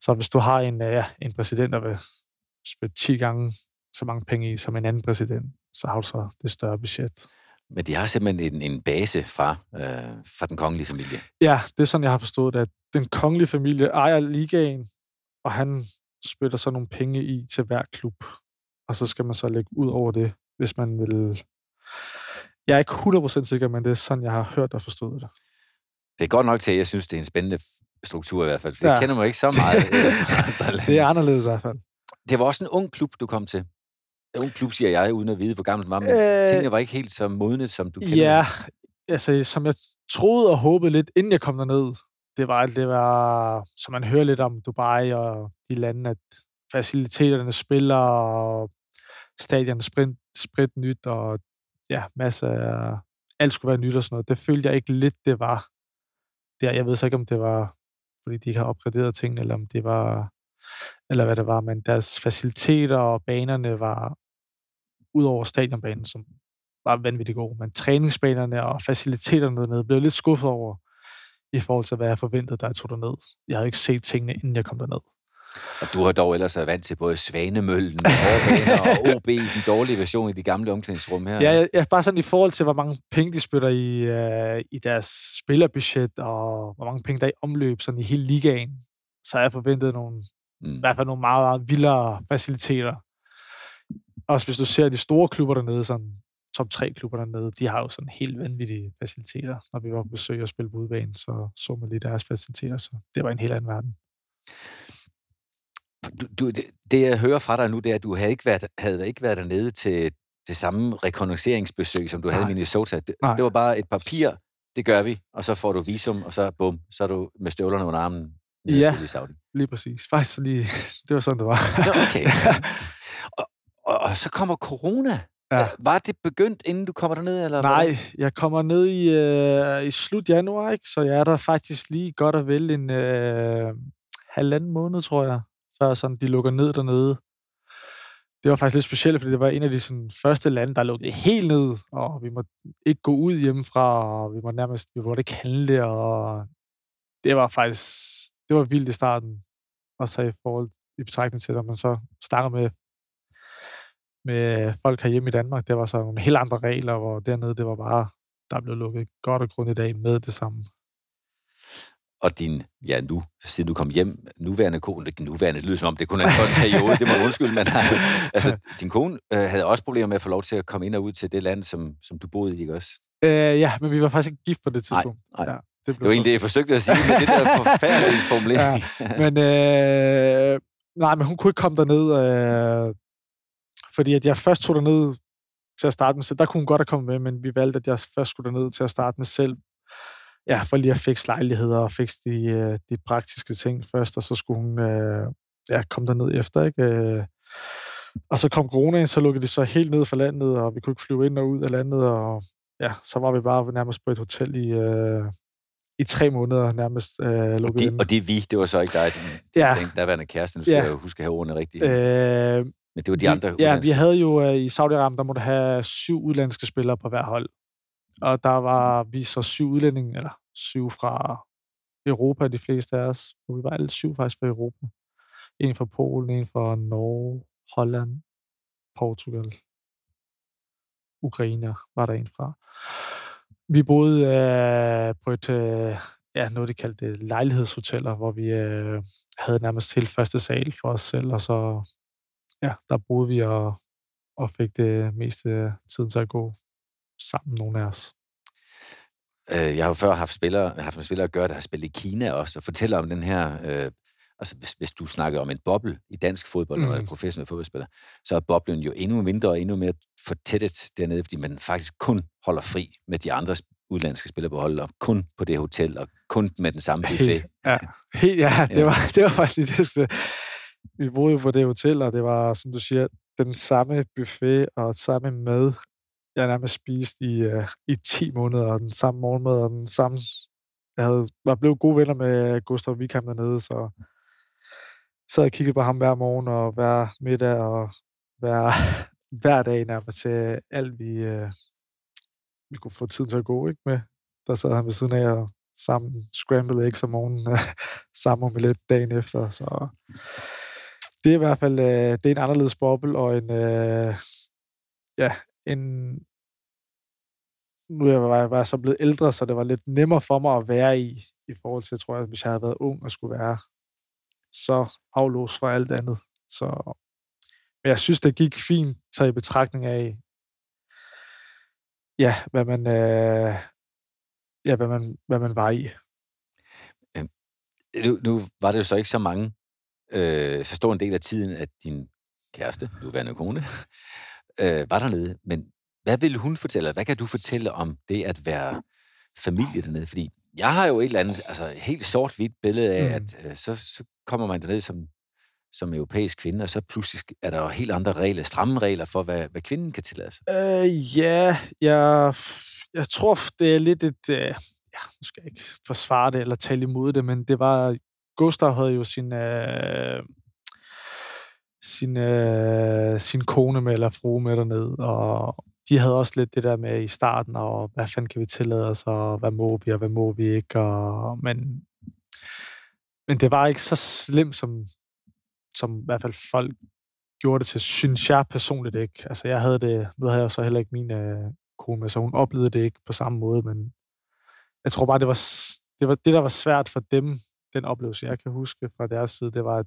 Så hvis du har en, ja, en præsident, der vil spytte 10 gange så mange penge i som en anden præsident, så har du så det større budget. Men de har simpelthen en, en base fra, øh, fra den kongelige familie. Ja, det er sådan, jeg har forstået det, at den kongelige familie ejer ligaen, og han spytter så nogle penge i til hver klub og så skal man så lægge ud over det, hvis man vil... Jeg er ikke 100% sikker, men det er sådan, jeg har hørt og forstået det. Det er godt nok til, at jeg synes, det er en spændende struktur i hvert fald. Ja. Jeg kender mig ikke så meget. det er anderledes i hvert fald. Det var også en ung klub, du kom til. Ung klub, siger jeg, uden at vide, hvor gammel var, men øh, tingene var ikke helt så modnet, som du kender Ja, altså, som jeg troede og håbede lidt, inden jeg kom derned, det var, det var, som man hører lidt om Dubai og de lande, at faciliteterne spiller, og stadion sprint, sprit nyt, og ja, masser af, alt skulle være nyt og sådan noget. Det følte jeg ikke lidt, det var. Der, jeg ved så ikke, om det var, fordi de ikke har opgraderet tingene, eller om det var, eller hvad det var, men deres faciliteter og banerne var ud over stadionbanen, som var vanvittigt gode, men træningsbanerne og faciliteterne dernede blev lidt skuffet over, i forhold til, hvad jeg forventede, da jeg tog derned. Jeg havde ikke set tingene, inden jeg kom derned. Og du har dog ellers været vant til både Svanemøllen, og OB, den dårlige version i de gamle omklædningsrum her. Ja, jeg, jeg, bare sådan i forhold til, hvor mange penge de spytter i, uh, i deres spillerbudget, og hvor mange penge der er i omløb sådan i hele ligaen, så har jeg forventet nogle, mm. i hvert fald nogle meget, meget vildere faciliteter. Også hvis du ser de store klubber dernede, sådan top 3 klubber dernede, de har jo sådan helt vanvittige faciliteter. Når vi var på besøg og spille på udbanen, så så man lige deres faciliteter, så det var en helt anden verden. Du, du, det, det, jeg hører fra dig nu, det er, at du havde ikke været, havde ikke været dernede til det samme rekognosceringsbesøg, som du Nej. havde i Minnesota. Det, det var bare et papir, det gør vi, og så får du visum, og så bum, så er du med støvlerne under armen ja, i Saudi. lige præcis. Faktisk lige, det var sådan, det var. Nå, okay. og, og, og så kommer corona. Ja. Var det begyndt, inden du kommer derned? Eller Nej, hvad? jeg kommer ned i, øh, i slut januar, ikke? så jeg er der faktisk lige godt og vel en øh, halvanden måned, tror jeg, før sådan, de lukker ned dernede. Det var faktisk lidt specielt, fordi det var en af de sådan, første lande, der lukkede helt ned, og vi måtte ikke gå ud hjemmefra, og vi måtte nærmest vi måtte ikke handle, og det var faktisk det var vildt i starten, og så i forhold i betragtning til, at man så snakker med med folk herhjemme i Danmark, det var så nogle helt andre regler, hvor dernede, det var bare, der blev lukket godt og grundigt af med det samme. Og din, ja nu, siden du kom hjem, nuværende kone, nuværende, det lyder som om, det kun er en periode, det må undskylde, men altså, din kone øh, havde også problemer med at få lov til at komme ind og ud til det land, som, som du boede i, ikke også? Øh, ja, men vi var faktisk ikke gift på det tidspunkt. Nej, nej. Ja, det, det var egentlig det, jeg forsøgte at sige, med det der forfærdelige formulering. Ja, men, øh, nej, men hun kunne ikke komme derned, øh, fordi at jeg først tog ned til at starte med selv. Der kunne hun godt have kommet med, men vi valgte, at jeg først skulle ned til at starte med selv. Ja, for lige at fikse lejligheder og fikse de, øh, de praktiske ting først, og så skulle hun øh, ja, komme derned efter. Ikke? Øh, og så kom corona, så lukkede de så helt ned fra landet, og vi kunne ikke flyve ind og ud af landet, og ja, så var vi bare nærmest på et hotel i, øh, i tre måneder nærmest øh, lukket og, de, og det vi, det var så ikke dig, den, ja. den daværende kæreste, nu skal ja. jeg huske at have ordene rigtigt. Øh, men det var de andre Ja, vi havde jo uh, i Saudi-Arabien, der måtte have syv udlandske spillere på hver hold. Og der var vi så syv udlændinge, eller syv fra Europa, de fleste af os. Vi var alle syv faktisk fra Europa. En fra Polen, en fra Norge, Holland, Portugal, Ukraine var der en fra. Vi boede uh, på et, uh, ja, noget de kaldte lejlighedshoteller, hvor vi uh, havde nærmest helt første sal for os selv, og så ja, der boede vi og, og fik det meste tiden til at gå sammen, nogle af os. Øh, jeg har jo før haft spillere, haft med spillere at gøre, der har spillet i Kina også, og fortæller om den her... Øh, altså, hvis, hvis du snakker om en boble i dansk fodbold, mm. når er professionel fodboldspiller, så er boblen jo endnu mindre og endnu mere fortættet dernede, fordi man faktisk kun holder fri med de andre udlandske spillere på holdet, og kun på det hotel, og kun med den samme buffet. ja, helt, ja, det var, det var faktisk det vi boede på det hotel, og det var, som du siger, den samme buffet og samme mad, jeg nærmest spiste i, uh, i 10 måneder, og den samme morgenmad, og den samme... Jeg havde, var blev gode venner med Gustav Wikheim dernede, så så jeg kiggede på ham hver morgen, og hver middag, og hver, hver dag nærmest til alt, vi, uh, vi kunne få tiden til at gå ikke med. Der sad han ved siden af, og sammen scrambled eggs om morgenen, sammen omelet dagen efter, så det er i hvert fald øh, det er en anderledes boble, og en, øh, ja, en, nu er jeg, var jeg så blevet ældre, så det var lidt nemmere for mig at være i, i forhold til, tror jeg, hvis jeg havde været ung og skulle være så aflåst fra alt andet. Så, men jeg synes, det gik fint, taget i betragtning af, ja, hvad man, øh, ja, hvad man, hvad man var i. Øhm, nu, nu var det jo så ikke så mange øh, så stor en del af tiden, at din kæreste, nuværende kone, øh, var dernede. Men hvad vil hun fortælle, hvad kan du fortælle om det at være familie dernede? Fordi jeg har jo et eller andet altså, helt sort-hvidt billede af, mm. at øh, så, så kommer man derned som, som europæisk kvinde, og så pludselig er der jo helt andre regler, stramme regler for, hvad, hvad kvinden kan tillade sig. Øh, ja, jeg, jeg tror, det er lidt et... Øh, ja, nu skal jeg ikke forsvare det eller tale imod det, men det var... Gustav havde jo sin... Øh, sin, øh, sin kone med eller frue med derned, og de havde også lidt det der med i starten, og hvad fanden kan vi tillade os, og hvad må vi, og hvad må vi ikke, og, men, men det var ikke så slemt, som, som i hvert fald folk gjorde det til, synes jeg personligt ikke. Altså jeg havde det, nu havde jeg så heller ikke min øh, kone med, så hun oplevede det ikke på samme måde, men jeg tror bare, det var, det var det, der var svært for dem, den oplevelse, jeg kan huske fra deres side, det var, at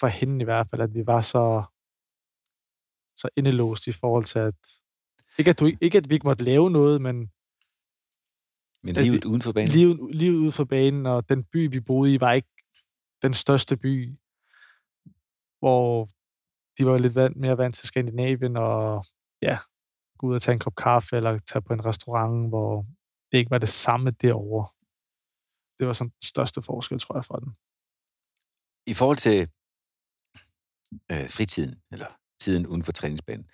for hende i hvert fald, at vi var så, så indelåst i forhold til, at ikke at, du, ikke at vi ikke måtte lave noget, men men livet uden for banen? Livet, livet uden for banen, og den by, vi boede i, var ikke den største by, hvor de var lidt vant, mere vant til Skandinavien, og ja, gå ud og tage en kop kaffe, eller tage på en restaurant, hvor det ikke var det samme derovre. Det var sådan den største forskel, tror jeg, for den. I forhold til øh, fritiden, eller tiden uden for træningsbanen,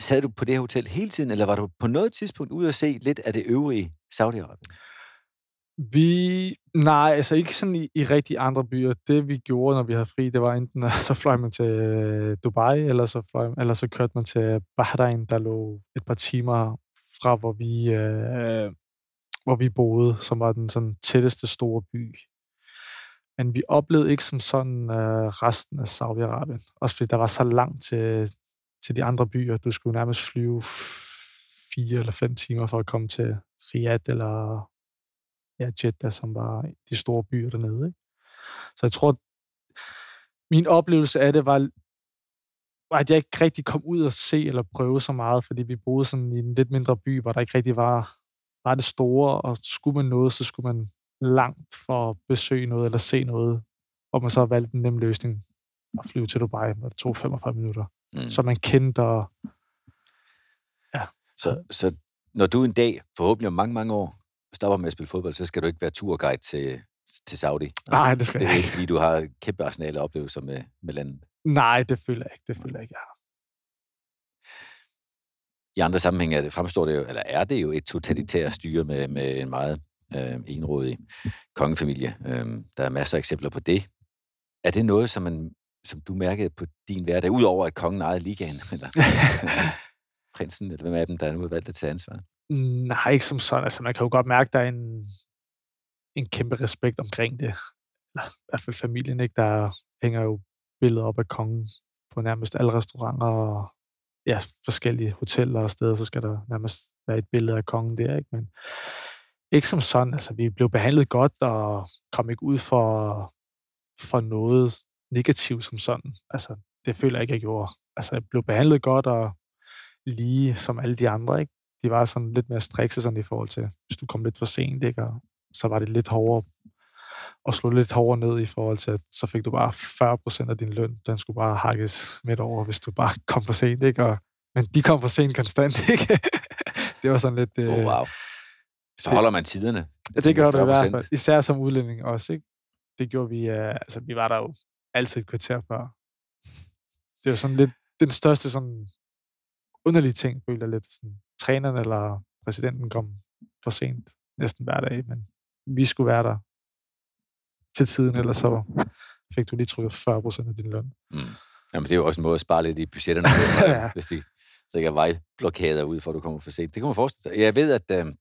sad du på det her hotel hele tiden, eller var du på noget tidspunkt ude at se lidt af det øvrige Saudi-Arabien? Vi, nej, altså ikke sådan i, i rigtig andre byer. Det vi gjorde, når vi havde fri, det var enten, så fløj man til øh, Dubai, eller så, fløj, eller så kørte man til Bahrain, der lå et par timer fra, hvor vi, øh, hvor vi boede, som var den sådan tætteste store by. Men vi oplevede ikke som sådan øh, resten af Saudi-Arabien. Også fordi der var så langt til, til de andre byer. Du skulle nærmest flyve fire eller fem timer for at komme til Riyadh eller ja, Jeddah, som var de store byer dernede. Ikke? Så jeg tror, min oplevelse af det var, at jeg ikke rigtig kom ud og se eller prøve så meget, fordi vi boede sådan i en lidt mindre by, hvor der ikke rigtig var, var det store, og skulle man noget, så skulle man langt for at besøge noget eller se noget, og man så valgte en nem løsning at flyve til Dubai, hvor det tog 45 minutter. Mm. Så man kendte og... Ja. Så, så når du en dag, forhåbentlig om mange, mange år, stopper med at spille fodbold, så skal du ikke være turguide til, til Saudi. Nej, det skal det jeg ikke. fordi du har kæmpe arsenale oplevelser med, med landet. Nej, det føler jeg ikke. Det føler jeg ikke, ja. I andre sammenhænge er det, fremstår det jo, eller er det jo et totalitært styre med, med en meget øh, enrådig kongefamilie. Øh, der er masser af eksempler på det. Er det noget, som, man, som du mærkede på din hverdag, udover at kongen ejede ligaen? Eller prinsen, eller hvem af dem, der nu har valgt at tage ansvar? Nej, ikke som sådan. Altså, man kan jo godt mærke, at der er en, en kæmpe respekt omkring det. Eller, I hvert fald familien, ikke? Der hænger jo billeder op af kongen på nærmest alle restauranter og ja, forskellige hoteller og steder, så skal der nærmest være et billede af kongen der, ikke? Men ikke som sådan. Altså, vi blev behandlet godt og kom ikke ud for, for noget negativt som sådan. Altså, det føler jeg ikke, jeg gjorde. Altså, jeg blev behandlet godt og lige som alle de andre, ikke? De var sådan lidt mere strikse sådan i forhold til, hvis du kom lidt for sent, ikke? Og så var det lidt hårdere og slå lidt hårdere ned i forhold til, at så fik du bare 40% af din løn. Den skulle bare hakkes midt over, hvis du bare kom for sent, ikke? Og, men de kom for sent konstant, ikke? det var sådan lidt... Øh, oh, wow. Så holder man tiderne. Ja, det gør du i hvert fald. Især som udlænding også, ikke? Det gjorde vi... Uh, altså, vi var der jo altid et kvarter før. Det var sådan lidt den største sådan underlige ting, følte jeg lidt. Sådan, træneren eller præsidenten kom for sent næsten hver dag, men vi skulle være der til tiden, eller så fik du lige trykket 40 procent af din løn. Mm. Jamen, det er jo også en måde at spare lidt i budgetterne, ja. hvis de lægger vejblokader ud, for at du kommer for sent. Det kan man forestille sig. Jeg ved, at øh,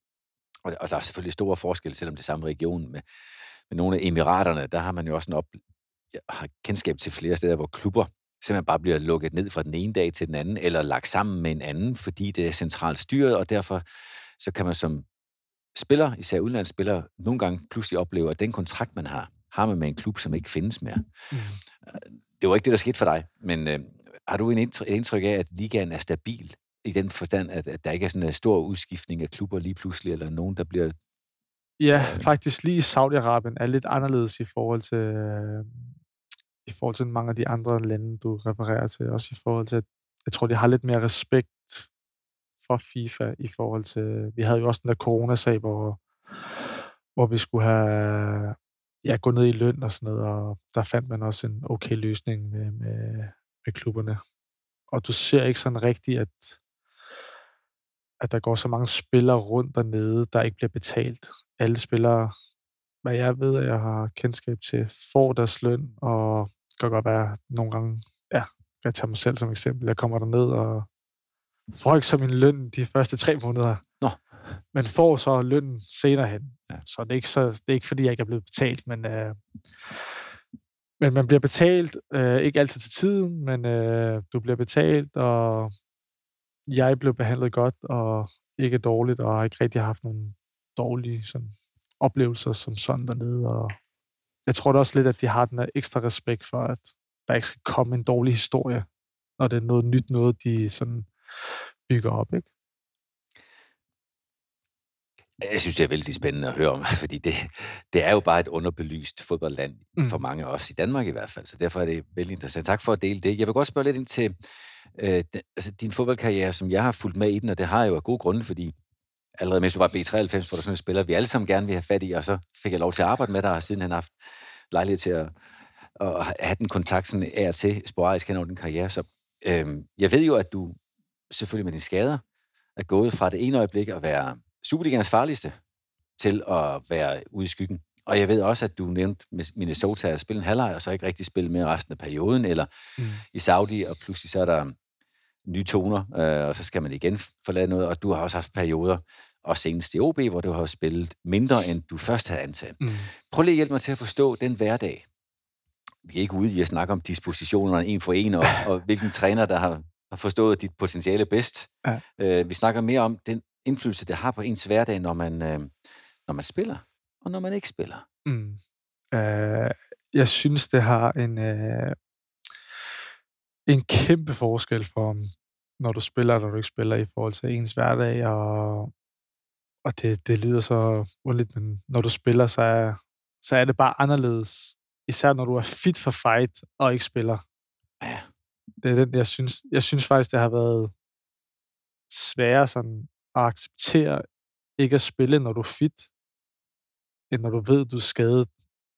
og der er selvfølgelig store forskelle, selvom det er samme region. Med, med nogle af emiraterne, der har man jo også en op, har kendskab til flere steder, hvor klubber simpelthen bare bliver lukket ned fra den ene dag til den anden, eller lagt sammen med en anden, fordi det er centralt styret, og derfor så kan man som spiller, især udenlandsspiller, nogle gange pludselig opleve, at den kontrakt, man har, har man med en klub, som ikke findes mere. Mm. Det var ikke det, der skete for dig, men øh, har du en indtryk, et indtryk af, at ligaen er stabil i den forstand, at, at der ikke er sådan en stor udskiftning af klubber lige pludselig, eller nogen, der bliver... Ja, øh, faktisk lige Saudi-Arabien er lidt anderledes i forhold til, øh, i forhold til mange af de andre lande, du refererer til. Også i forhold til, at jeg tror, de har lidt mere respekt for FIFA i forhold til... Vi havde jo også den der corona-sag, hvor, hvor vi skulle have ja, gå ned i løn og sådan noget, og der fandt man også en okay løsning med, med, med klubberne. Og du ser ikke sådan rigtigt, at, at der går så mange spillere rundt dernede, der ikke bliver betalt. Alle spillere, hvad jeg ved, at jeg har kendskab til, får deres løn, og det kan godt være nogle gange, ja, jeg tager mig selv som eksempel, jeg kommer derned og får ikke så min løn de første tre måneder. Nå. Men får så lønnen senere hen. Ja. Så det er ikke, så, det er ikke fordi, jeg ikke er blevet betalt, men, øh, men man bliver betalt, øh, ikke altid til tiden, men øh, du bliver betalt, og jeg blev behandlet godt, og ikke dårligt, og har ikke rigtig haft nogle dårlige sådan, oplevelser som sådan dernede. Og jeg tror da også lidt, at de har den der ekstra respekt for, at der ikke skal komme en dårlig historie, når det er noget nyt, noget de sådan bygger op, ikke? Jeg synes, det er vældig spændende at høre om, fordi det, det er jo bare et underbelyst fodboldland Mm. for mange af os, i Danmark i hvert fald. Så derfor er det vældig interessant. Tak for at dele det. Jeg vil godt spørge lidt ind til øh, altså din fodboldkarriere, som jeg har fulgt med i den, og det har jeg jo af gode grunde, fordi allerede mens du var B93, hvor du sådan en spiller, vi alle sammen gerne vil have fat i, og så fik jeg lov til at arbejde med dig, og siden han har haft lejlighed til at, at have den kontakt sådan af og til, sporadisk hen over din karriere. Så øh, jeg ved jo, at du selvfølgelig med dine skader er gået fra det ene øjeblik at være Superligaens farligste til at være ude i skyggen. Og jeg ved også, at du nævnte Minnesota at spille en halvleg, og så ikke rigtig spille med resten af perioden, eller Mm. i Saudi, og pludselig så er der nye toner, øh, og så skal man igen forlade noget, og du har også haft perioder, og senest i OB, hvor du har spillet mindre, end du først havde antaget. Mm. Prøv lige at hjælpe mig til at forstå den hverdag. Vi er ikke ude i at snakke om dispositionerne en for en, og, og hvilken træner, der har, har forstået dit potentiale bedst. Ja. Øh, vi snakker mere om den indflydelse, det har på ens hverdag, når man, øh, når man spiller, og når man ikke spiller. Mm. Øh, jeg synes, det har en, øh, en kæmpe forskel for, når du spiller, og når du ikke spiller, i forhold til ens hverdag. Og, og det, det lyder så underligt, men når du spiller, så er, så er det bare anderledes. Især når du er fit for fight og ikke spiller. Ja. Det er den, jeg synes. Jeg synes faktisk, det har været sværere sådan at acceptere ikke at spille, når du er fit, end når du ved, du er skadet,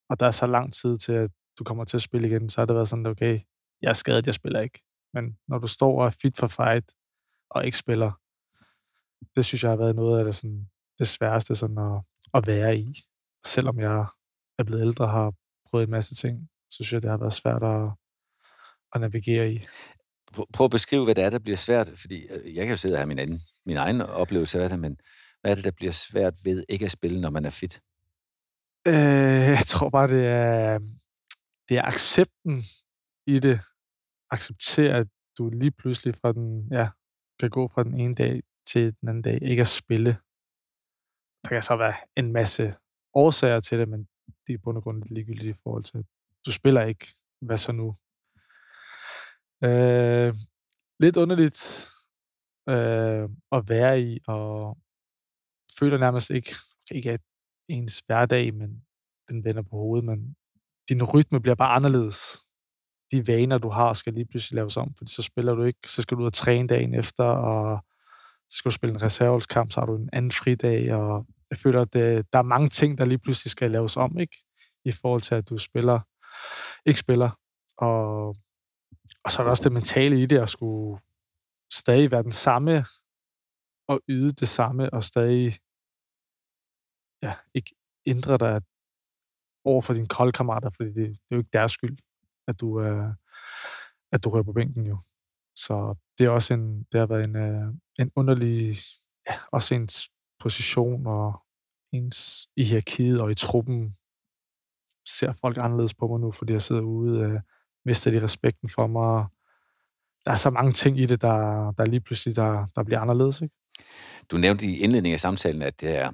og der er så lang tid til, at du kommer til at spille igen, så har det været sådan, okay, jeg er skadet, jeg spiller ikke. Men når du står og er fit for fight, og ikke spiller, det synes jeg har været noget af det, sådan, det sværeste sådan at, at være i. Selvom jeg er blevet ældre og har prøvet en masse ting, så synes jeg, det har været svært at, at navigere i. Prøv, at beskrive, hvad det er, der bliver svært, fordi øh, jeg kan jo sidde her min, anden, min egen oplevelse af det, men hvad er det, der bliver svært ved ikke at spille, når man er fit? Øh, jeg tror bare, det er, det er accepten i det. Acceptere, at du lige pludselig fra den, ja, kan gå fra den ene dag til den anden dag, ikke at spille. Der kan så være en masse årsager til det, men det er på grund lidt ligegyldigt i forhold til, at du spiller ikke. Hvad så nu? Øh, lidt underligt øh, at være i, og føler nærmest ikke, ikke at ens hverdag, men den vender på hovedet, men din rytme bliver bare anderledes. De vaner, du har, skal lige pludselig laves om, fordi så spiller du ikke, så skal du ud og træne dagen efter, og så skal du spille en reservelskamp, så har du en anden fridag, og jeg føler, at det, der er mange ting, der lige pludselig skal laves om, ikke? I forhold til, at du spiller, ikke spiller. Og, og så er der også det mentale i det, at skulle stadig være den samme, og yde det samme, og stadig ja, ikke ændre dig over for dine koldkammerater, fordi det, det er jo ikke deres skyld, at du, øh, at du rører på bænken jo. Så det er også en, det har været en, øh, en underlig, ja, også ens position og ens i hierarkiet og i truppen ser folk anderledes på mig nu, fordi jeg sidder ude, øh, mister de respekten for mig. Der er så mange ting i det, der, der lige pludselig der, der bliver anderledes. Ikke? Du nævnte i indledningen af samtalen, at det er,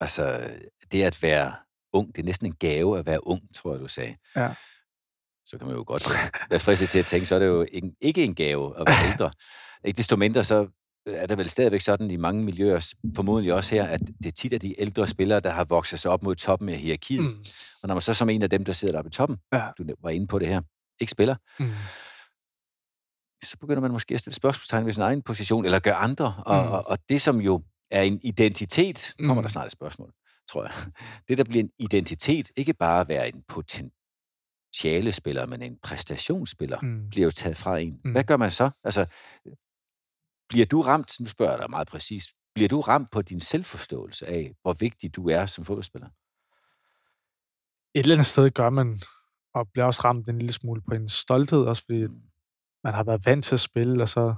altså, det at være ung, det er næsten en gave at være ung, tror jeg, du sagde. Ja. Så kan man jo godt være fristet til at tænke, så er det jo ikke, ikke en gave at være ældre. Ikke desto mindre, så er det vel stadigvæk sådan i mange miljøer, formodentlig også her, at det er tit af de ældre spillere, der har vokset sig op mod toppen af hierarkiet. Mm. Og når man så som en af dem, der sidder deroppe i toppen, Ja. du var inde på det her, ikke spiller, Mm. Så begynder man måske at stille spørgsmålstegn ved sin egen position, eller gøre andre. Og, Mm. og, og det, som jo er en identitet, kommer Mm. der snart et spørgsmål, tror jeg. Det, der bliver en identitet, ikke bare at være en potentiale spiller, men en præstationsspiller, Mm. bliver jo taget fra en. Mm. Hvad gør man så? Altså, bliver du ramt, nu spørger jeg dig meget præcist, bliver du ramt på din selvforståelse af, hvor vigtig du er som fodboldspiller? Et eller andet sted gør man, og bliver også ramt en lille smule på en stolthed, også fordi Mm man har været vant til at spille, og så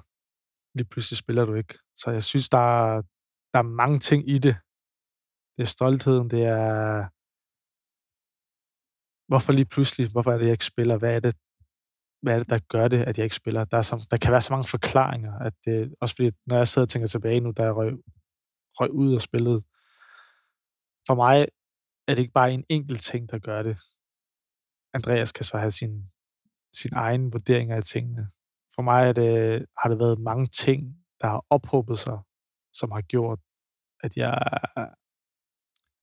lige pludselig spiller du ikke. Så jeg synes, der er, der er mange ting i det. Det er stoltheden, det er... Hvorfor lige pludselig? Hvorfor er det, jeg ikke spiller? Hvad er det, hvad er det der gør det, at jeg ikke spiller? Der, er så, der kan være så mange forklaringer. At det, også fordi, når jeg sidder og tænker tilbage nu, da jeg røg, røg ud og spillede, for mig er det ikke bare en enkelt ting, der gør det. Andreas kan så have sin, sin egen vurdering af tingene. For mig er det, har det været mange ting, der har ophobet sig, som har gjort, at jeg,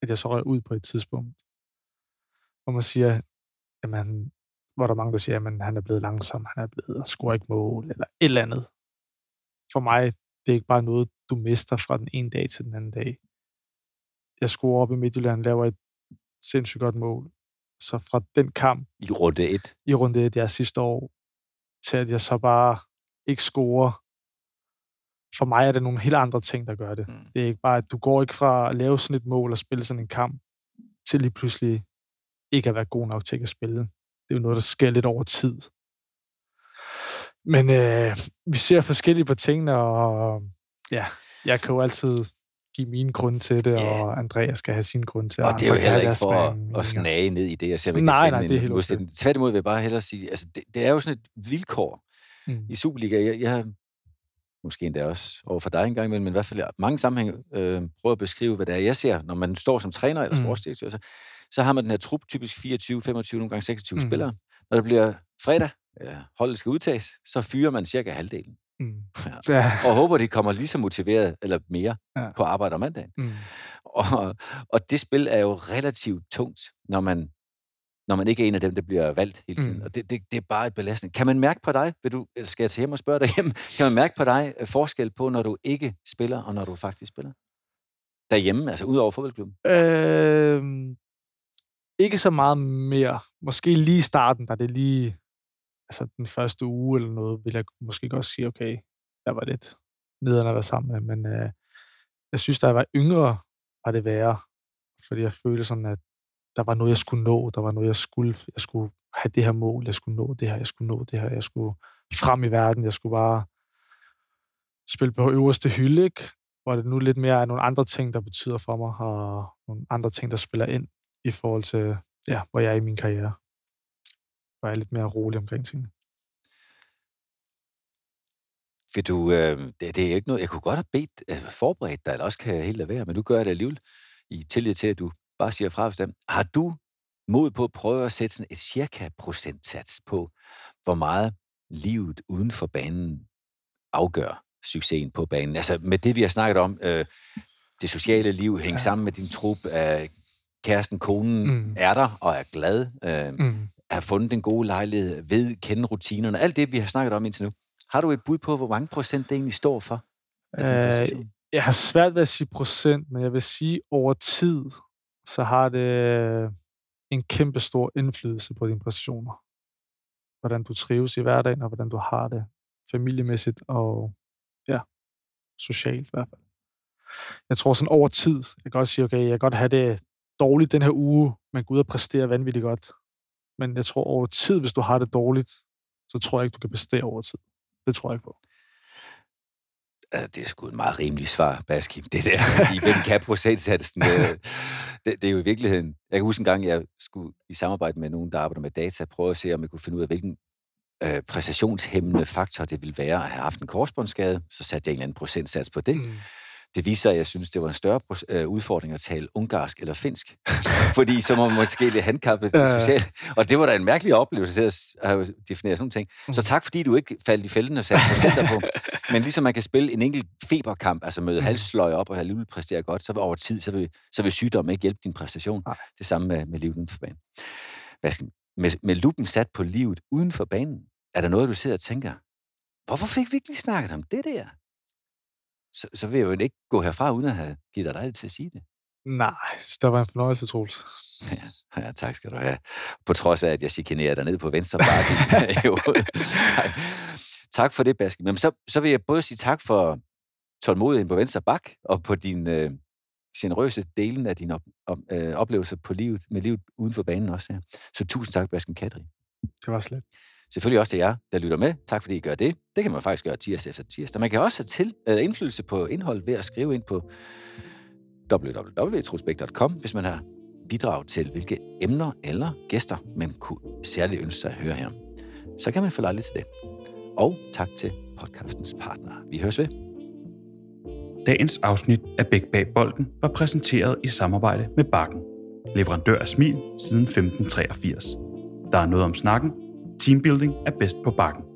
at jeg så røg ud på et tidspunkt. Hvor man siger, jamen, hvor der er mange, der siger, at han er blevet langsom, han er blevet og scorer ikke mål, eller et eller andet. For mig, det er ikke bare noget, du mister fra den ene dag til den anden dag. Jeg scorer op i Midtjylland, laver et sindssygt godt mål. Så fra den kamp I runde 1. i runde 1, jeg sidste år, til at jeg så bare ikke scorer. For mig er det nogle helt andre ting, der gør det. Mm. Det er ikke bare, at du går ikke fra at lave sådan et mål og spille sådan en kamp, til lige pludselig ikke at være god nok til at spille. Det er jo noget, der sker lidt over tid. Men øh, vi ser forskelligt på tingene, og ja, jeg kan jo altid give mine grunde til det, Ja. og Andreas skal have sin grund til Og det er jo heller ikke for at, at snage ned i det, jeg ser, vi Nej, nej, det er helt modsætning. Tværtimod vil jeg bare hellere sige, altså det, det er jo sådan et vilkår Mm. i Superliga. Jeg, jeg har måske endda også over for dig engang imellem, men i hvert fald i mange sammenhæng øh, prøver at beskrive, hvad det er, jeg ser, når man står som træner eller Mm. sportsdirektør, så, så har man den her trup, typisk 24, 25, nogle gange 26 Mm. mm. spillere. Når det bliver fredag, ja, holdet skal udtages, så fyrer man cirka halvdelen. Mm. Ja. Og håber, de kommer lige så motiveret eller mere Ja. på arbejde om mandagen. Mm. Og, og det spil er jo relativt tungt, når man, når man ikke er en af dem, der bliver valgt hele tiden. Mm. Og det, det, det er bare et belastning. Kan man mærke på dig, vil du, skal jeg til hjem og spørge dig hjem, kan man mærke på dig øh, forskel på, når du ikke spiller, og når du faktisk spiller? Derhjemme, altså ud over fodboldklubben? Øh, ikke så meget mere. Måske lige i starten, da det lige... Altså den første uge eller noget, vil jeg måske godt sige, okay, jeg var lidt nederne at være sammen med, men øh, jeg synes, da jeg var yngre, var det værre. Fordi jeg følte sådan, at der var noget, jeg skulle nå, der var noget, jeg skulle, jeg skulle have det her mål, jeg skulle nå det her, jeg skulle nå det her, jeg skulle frem i verden, jeg skulle bare spille på øverste hylde, ikke? hvor det nu lidt mere er nogle andre ting, der betyder for mig, og nogle andre ting, der spiller ind i forhold til, ja, hvor jeg er i min karriere. Jeg er lidt mere rolig omkring tingene. Vil du, øh, det, det er ikke noget, jeg kunne godt have bedt, øh, forberedt dig, eller også kan jeg helt lade være, men du gør det alligevel i tillid til, at du bare siger fra hvis. Har du mod på at prøve at sætte sådan et cirka procentsats på, hvor meget livet uden for banen afgør succesen på banen? Altså med det, vi har snakket om, øh, det sociale liv, hænge Ja. sammen med din trup, øh, kæresten, konen mm. er der og er glad, øh, Mm. Har fundet den gode lejlighed, ved, kende rutinerne, alt det, vi har snakket om indtil nu. Har du et bud på, hvor mange procent det egentlig står for? Øh? Jeg har svært ved at sige procent, men jeg vil sige, over tid, så har det en kæmpe stor indflydelse på dine præstationer. Hvordan du trives i hverdagen, og hvordan du har det familiemæssigt og ja, socialt i hvert fald. Jeg tror sådan over tid, jeg kan også sige, okay, jeg kan godt have det dårligt den her uge, men gå ud og præstere vanvittigt godt. Men jeg tror over tid, hvis du har det dårligt, så tror jeg ikke, du kan præstere over tid. Det tror jeg ikke på. Det er sgu et meget rimeligt svar, Baskim, det der. I hvem kan procentsatsen? øh, det, det er jo i virkeligheden... Jeg kan huske en gang, jeg skulle i samarbejde med nogen, der arbejder med data, prøve at se, om jeg kunne finde ud af, hvilken øh, præstationshæmmende faktor det ville være at have haft en korsbåndsskade. Så satte jeg en eller anden procentsats på det. Mm. Det viser, at jeg synes, det var en større øh, udfordring at tale ungarsk eller finsk. Fordi så må man måske lidt handkappet Ja. socialt. Og det var da en mærkelig oplevelse at s- at definere sådan nogle ting. Så Mm. tak, fordi du ikke faldt i fælden og satte procenter på. Men ligesom man kan spille en enkelt feberkamp, altså møde Mm. halsløg op og alligevel præstere godt, så vil over tid, så vil, så vil sygdommen ikke hjælpe din præstation. Det samme med, med livet uden for banen. Hvad skal, med, med lupen sat på livet uden for banen, er der noget, du sidder og tænker, hvorfor fik vi ikke lige snakket om det der? Så, så vil jeg jo ikke gå herfra, uden at have givet dig lejlighed til at sige det. Nej, det var en fornøjelse, Troels. Ja, ja, tak skal du have. På trods af, at jeg chikanerer dig ned på venstre bakke. tak. tak for det, Baske. Men så, så vil jeg både sige tak for tålmodigheden på venstre bak, og på din øh, generøse delen af dine op, op, øh, oplevelser på livet, med livet uden for banen også. Ja. Så tusind tak, Basken Kadri. Det var slet. Selvfølgelig også til jer, der lytter med. Tak fordi I gør det. Det kan man faktisk gøre tirsdag efter tirsdag. Man kan også have til, øh, indflydelse på indhold ved at skrive ind på www.trospekt.com, hvis man har bidrag til, hvilke emner eller gæster man kunne særligt ønske sig at høre her. Så kan man få lejlighed til det. Og tak til podcastens partner. Vi høres ved. Dagens afsnit af Bæk bag bolden var præsenteret i samarbejde med Bakken. Leverandør af smil siden 1583. Der er noget om snakken. Teambuilding er bedst på Bakken.